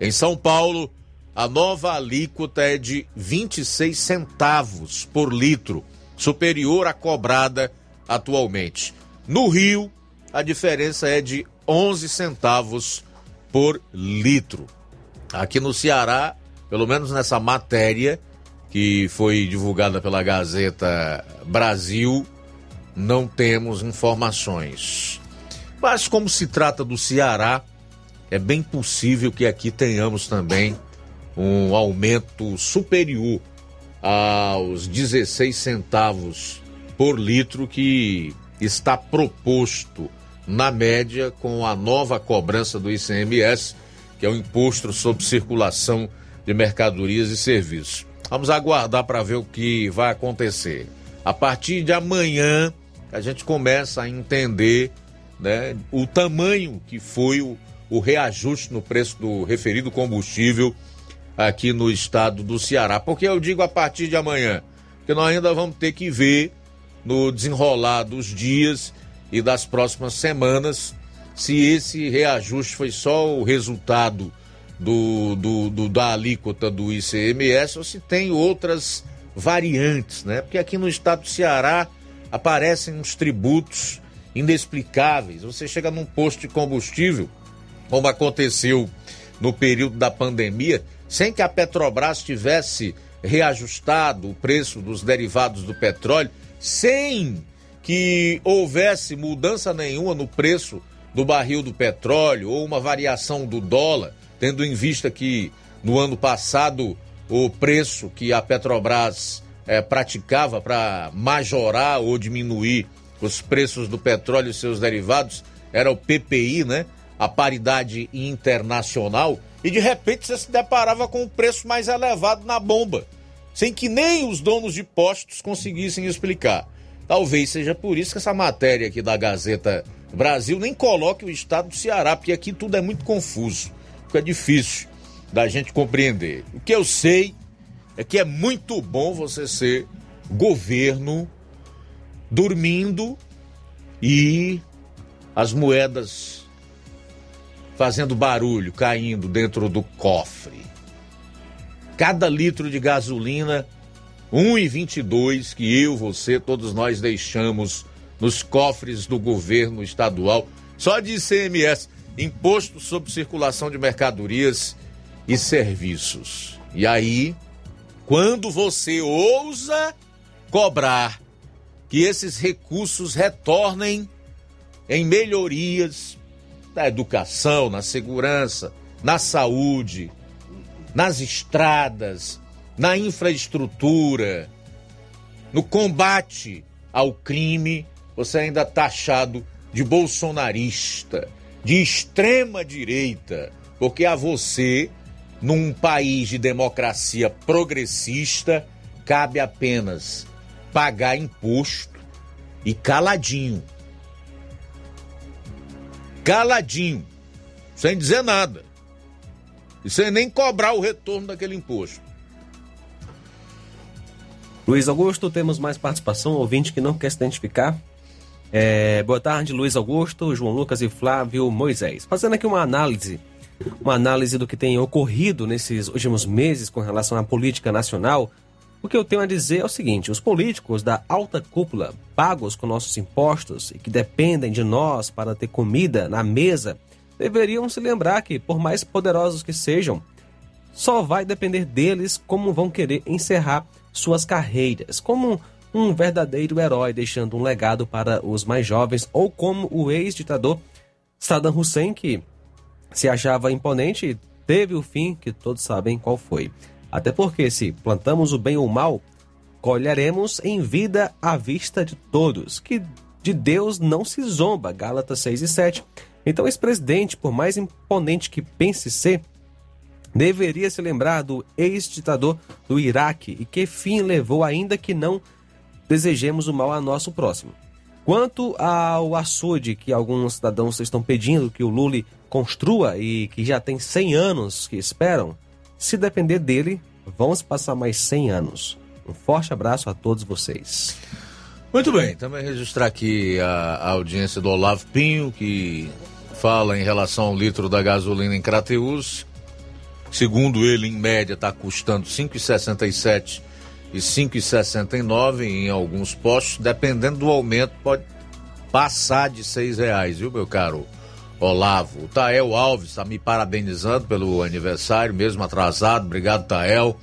Em São Paulo, a nova alíquota é de 26 centavos por litro, superior à cobrada atualmente. No Rio, a diferença é de 11 centavos por litro. Aqui no Ceará, pelo menos nessa matéria que foi divulgada pela Gazeta Brasil, não temos informações. Mas como se trata do Ceará, é bem possível que aqui tenhamos também um aumento superior aos 16 centavos por litro que está proposto na média com a nova cobrança do ICMS, que é o Imposto sobre Circulação de Mercadorias e Serviços. Vamos aguardar para ver o que vai acontecer. A partir de amanhã, a gente começa a entender né, o tamanho que foi o, o reajuste no preço do referido combustível aqui no estado do Ceará. Porque eu digo a partir de amanhã, porque nós ainda vamos ter que ver no desenrolar dos dias e das próximas semanas se esse reajuste foi só o resultado do, do, do, da alíquota do ICMS ou se tem outras variantes, né? Porque aqui no estado do Ceará aparecem uns tributos inexplicáveis. Você chega num posto de combustível, como aconteceu no período da pandemia, sem que a Petrobras tivesse reajustado o preço dos derivados do petróleo, sem que houvesse mudança nenhuma no preço do barril do petróleo ou uma variação do dólar, tendo em vista que no ano passado o preço que a Petrobras eh, praticava para majorar ou diminuir os preços do petróleo e seus derivados era o PPI, né? A paridade internacional. E de repente você se deparava com um preço mais elevado na bomba, sem que nem os donos de postos conseguissem explicar. Talvez seja por isso que essa matéria aqui da Gazeta Brasil nem coloque o estado do Ceará, porque aqui tudo é muito confuso, fica difícil da gente compreender. O que eu sei é que é muito bom você ser governo dormindo e as moedas fazendo barulho, caindo dentro do cofre. Cada litro de gasolina, 1,22 que eu, você, todos nós deixamos nos cofres do governo estadual, só de ICMS, Imposto sobre Circulação de Mercadorias e Serviços. E aí, quando você ousa cobrar que esses recursos retornem em melhorias na educação, na segurança, na saúde, nas estradas, na infraestrutura, no combate ao crime, você ainda está taxado de bolsonarista, de extrema direita, porque a você, num país de democracia progressista, cabe apenas pagar imposto e caladinho. Caladinho, sem dizer nada. E sem nem cobrar o retorno daquele imposto. Luiz Augusto, temos mais participação, ouvinte que não quer se identificar. É, boa tarde, Luiz Augusto, João Lucas e Flávio Moisés. Fazendo aqui uma análise, uma análise do que tem ocorrido nesses últimos meses com relação à política nacional o que eu tenho a dizer é o seguinte: os políticos da alta cúpula, pagos com nossos impostos e que dependem de nós para ter comida na mesa, deveriam se lembrar que, por mais poderosos que sejam, só vai depender deles como vão querer encerrar suas carreiras, como um verdadeiro herói, deixando um legado para os mais jovens, ou como o ex-ditador Saddam Hussein, que se achava imponente teve o fim que todos sabem qual foi. Até porque, se plantamos o bem ou o mal, colheremos em vida à vista de todos, que de Deus não se zomba. Gálatas 6 e 7. Então, esse presidente, por mais imponente que pense ser, deveria se lembrar do ex-ditador do Iraque e que fim levou, ainda que não desejemos o mal a nosso próximo. Quanto ao açude que alguns cidadãos estão pedindo que o Lula construa e que já tem 100 anos que esperam, se depender dele, vamos passar mais 100 anos. Um forte abraço a todos vocês. Muito bem, também registrar aqui a, a audiência do Olavo Pinho, que fala em relação ao litro da gasolina em Crateus. Segundo ele, em média, está custando 5,67 e 5,69 em alguns postos. Dependendo do aumento, pode passar de seis reais, viu, meu caro Olavo. O Tael Alves está me parabenizando pelo aniversário, mesmo atrasado. Obrigado, Tael.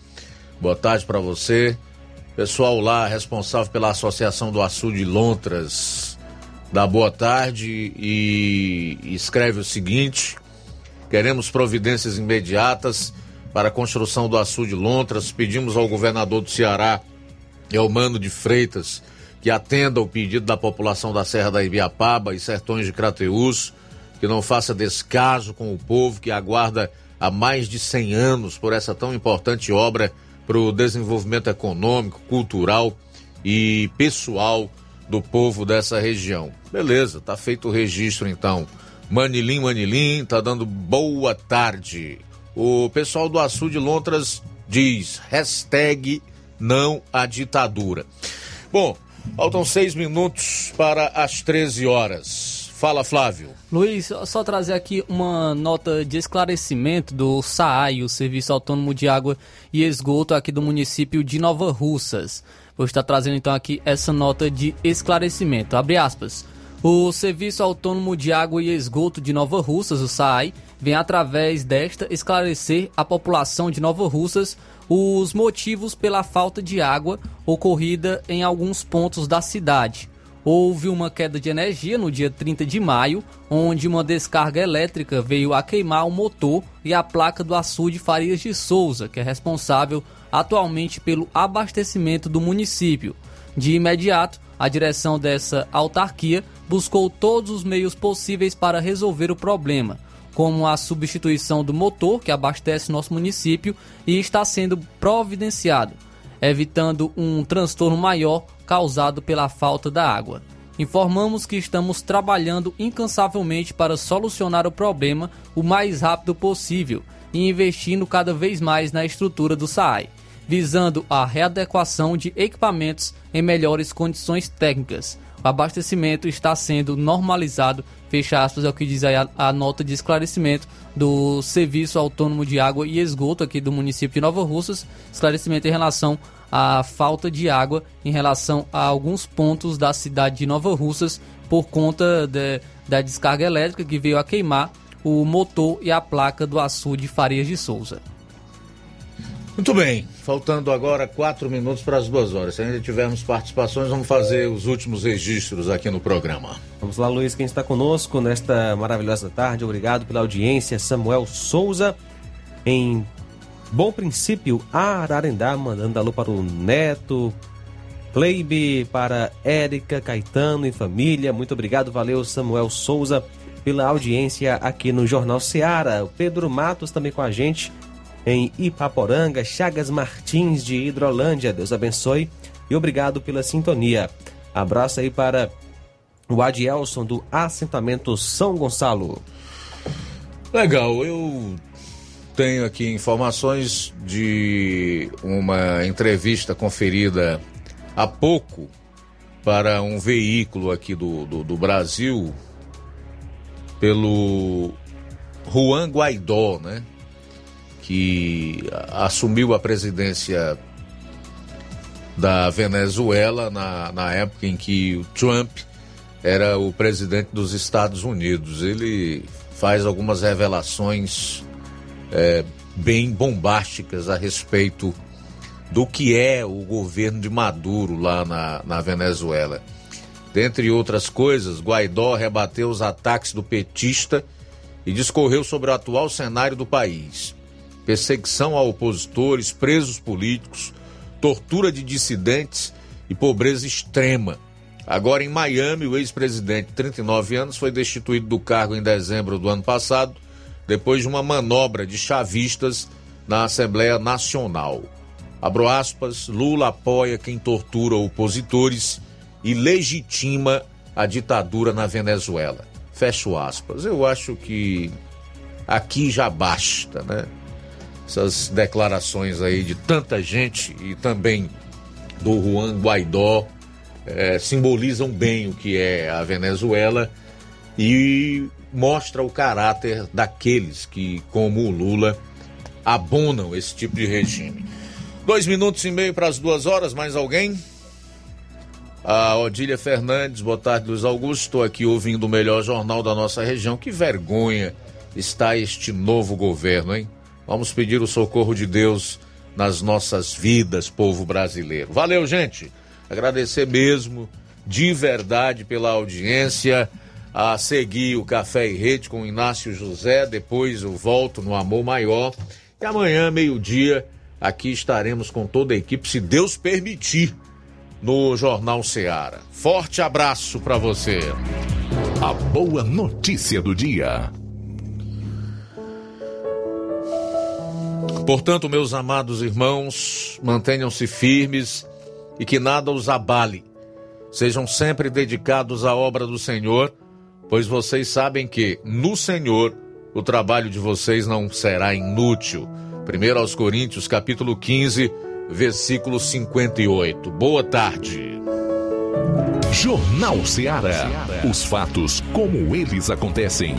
Boa tarde para você. Pessoal lá responsável pela Associação do Açude Lontras dá boa tarde e escreve o seguinte: queremos providências imediatas para a construção do açude Lontras. Pedimos ao governador do Ceará e ao Mano de Freitas que atenda o pedido da população da Serra da Ibiapaba e Sertões de Crateús, que não faça descaso com o povo que aguarda há mais de 100 anos por essa tão importante obra para o desenvolvimento econômico, cultural e pessoal do povo dessa região. Beleza, tá feito o registro então. Manilim, Manilim, tá dando boa tarde. O pessoal do Açude Lontras diz hashtag não à ditadura. Bom, faltam seis minutos para as 13 horas. Fala, Flávio. Luiz, só trazer aqui uma nota de esclarecimento do SAAI, o Serviço Autônomo de Água e Esgoto aqui do município de Nova Russas. Vou estar trazendo então aqui essa nota de esclarecimento. Abre aspas. O Serviço Autônomo de Água e Esgoto de Nova Russas, o SAAI, vem através desta esclarecer à população de Nova Russas os motivos pela falta de água ocorrida em alguns pontos da cidade. Houve uma queda de energia no dia 30 de maio, onde uma descarga elétrica veio a queimar o motor e a placa do açude Farias de Souza, que é responsável atualmente pelo abastecimento do município. De imediato, a direção dessa autarquia buscou todos os meios possíveis para resolver o problema, como a substituição do motor que abastece nosso município e está sendo providenciado, evitando um transtorno maior causado pela falta da água. Informamos que estamos trabalhando incansavelmente para solucionar o problema o mais rápido possível e investindo cada vez mais na estrutura do SAAI, visando a readequação de equipamentos em melhores condições técnicas. O abastecimento está sendo normalizado fecha aspas, é o que diz a, a, nota de esclarecimento do Serviço Autônomo de Água e Esgoto aqui do município de Nova Russas, esclarecimento em relação à falta de água em relação a alguns pontos da cidade de Nova Russas por conta de, da descarga elétrica que veio a queimar o motor e a placa do açude Farias de Souza. Muito bem, faltando agora quatro minutos para as duas horas. Se ainda tivermos participações, vamos fazer os últimos registros aqui no programa. Vamos lá, Luiz, quem está conosco nesta maravilhosa tarde. Obrigado pela audiência. Samuel Souza, em Bom Princípio, Ararendá, mandando alô para o Neto, Cleibe, para Érica, Caetano e família. Muito obrigado, valeu, Samuel Souza, pela audiência aqui no Jornal Seara. O Pedro Matos também com a gente em Ipaporanga, Chagas Martins de Hidrolândia. Deus abençoe e obrigado pela sintonia. Abraço aí para o Adielson do assentamento São Gonçalo. Legal, eu tenho aqui informações de uma entrevista conferida há pouco para um veículo aqui do, do, do Brasil pelo Juan Guaidó, né? Que assumiu a presidência da Venezuela na, na época em que o Trump era o presidente dos Estados Unidos. Ele faz algumas revelações é, bem bombásticas a respeito do que é o governo de Maduro lá na, na Venezuela. Dentre outras coisas, Guaidó rebateu os ataques do petista e discorreu sobre o atual cenário do país perseguição a opositores, presos políticos, tortura de dissidentes e pobreza extrema. Agora, em Miami, o ex-presidente, de 39 anos, foi destituído do cargo em dezembro do ano passado, depois de uma manobra de chavistas na Assembleia Nacional. Abro aspas, Lula apoia quem tortura opositores e legitima a ditadura na Venezuela. Fecho aspas. Eu acho que aqui já basta, né? Essas declarações aí de tanta gente e também do Juan Guaidó é, simbolizam bem o que é a Venezuela e mostra o caráter daqueles que, como o Lula, abonam esse tipo de regime. Dois minutos e meio para as duas horas, mais alguém? A Odília Fernandes, boa tarde, Luiz Augusto. Estou aqui ouvindo o melhor jornal da nossa região. Que vergonha está este novo governo, hein? Vamos pedir o socorro de Deus nas nossas vidas, povo brasileiro. Valeu, gente. Agradecer mesmo de verdade pela audiência. A seguir o Café e Rede com Inácio José, depois eu volto no Amor Maior. E amanhã, meio-dia, aqui estaremos com toda a equipe, se Deus permitir, no Jornal Seara. Forte abraço para você. A boa notícia do dia. Portanto, meus amados irmãos, mantenham-se firmes e que nada os abale. Sejam sempre dedicados à obra do Senhor, pois vocês sabem que, no Senhor, o trabalho de vocês não será inútil. 1 aos Coríntios, capítulo 15, versículo 58. Boa tarde. Jornal Ceará. Os fatos como eles acontecem.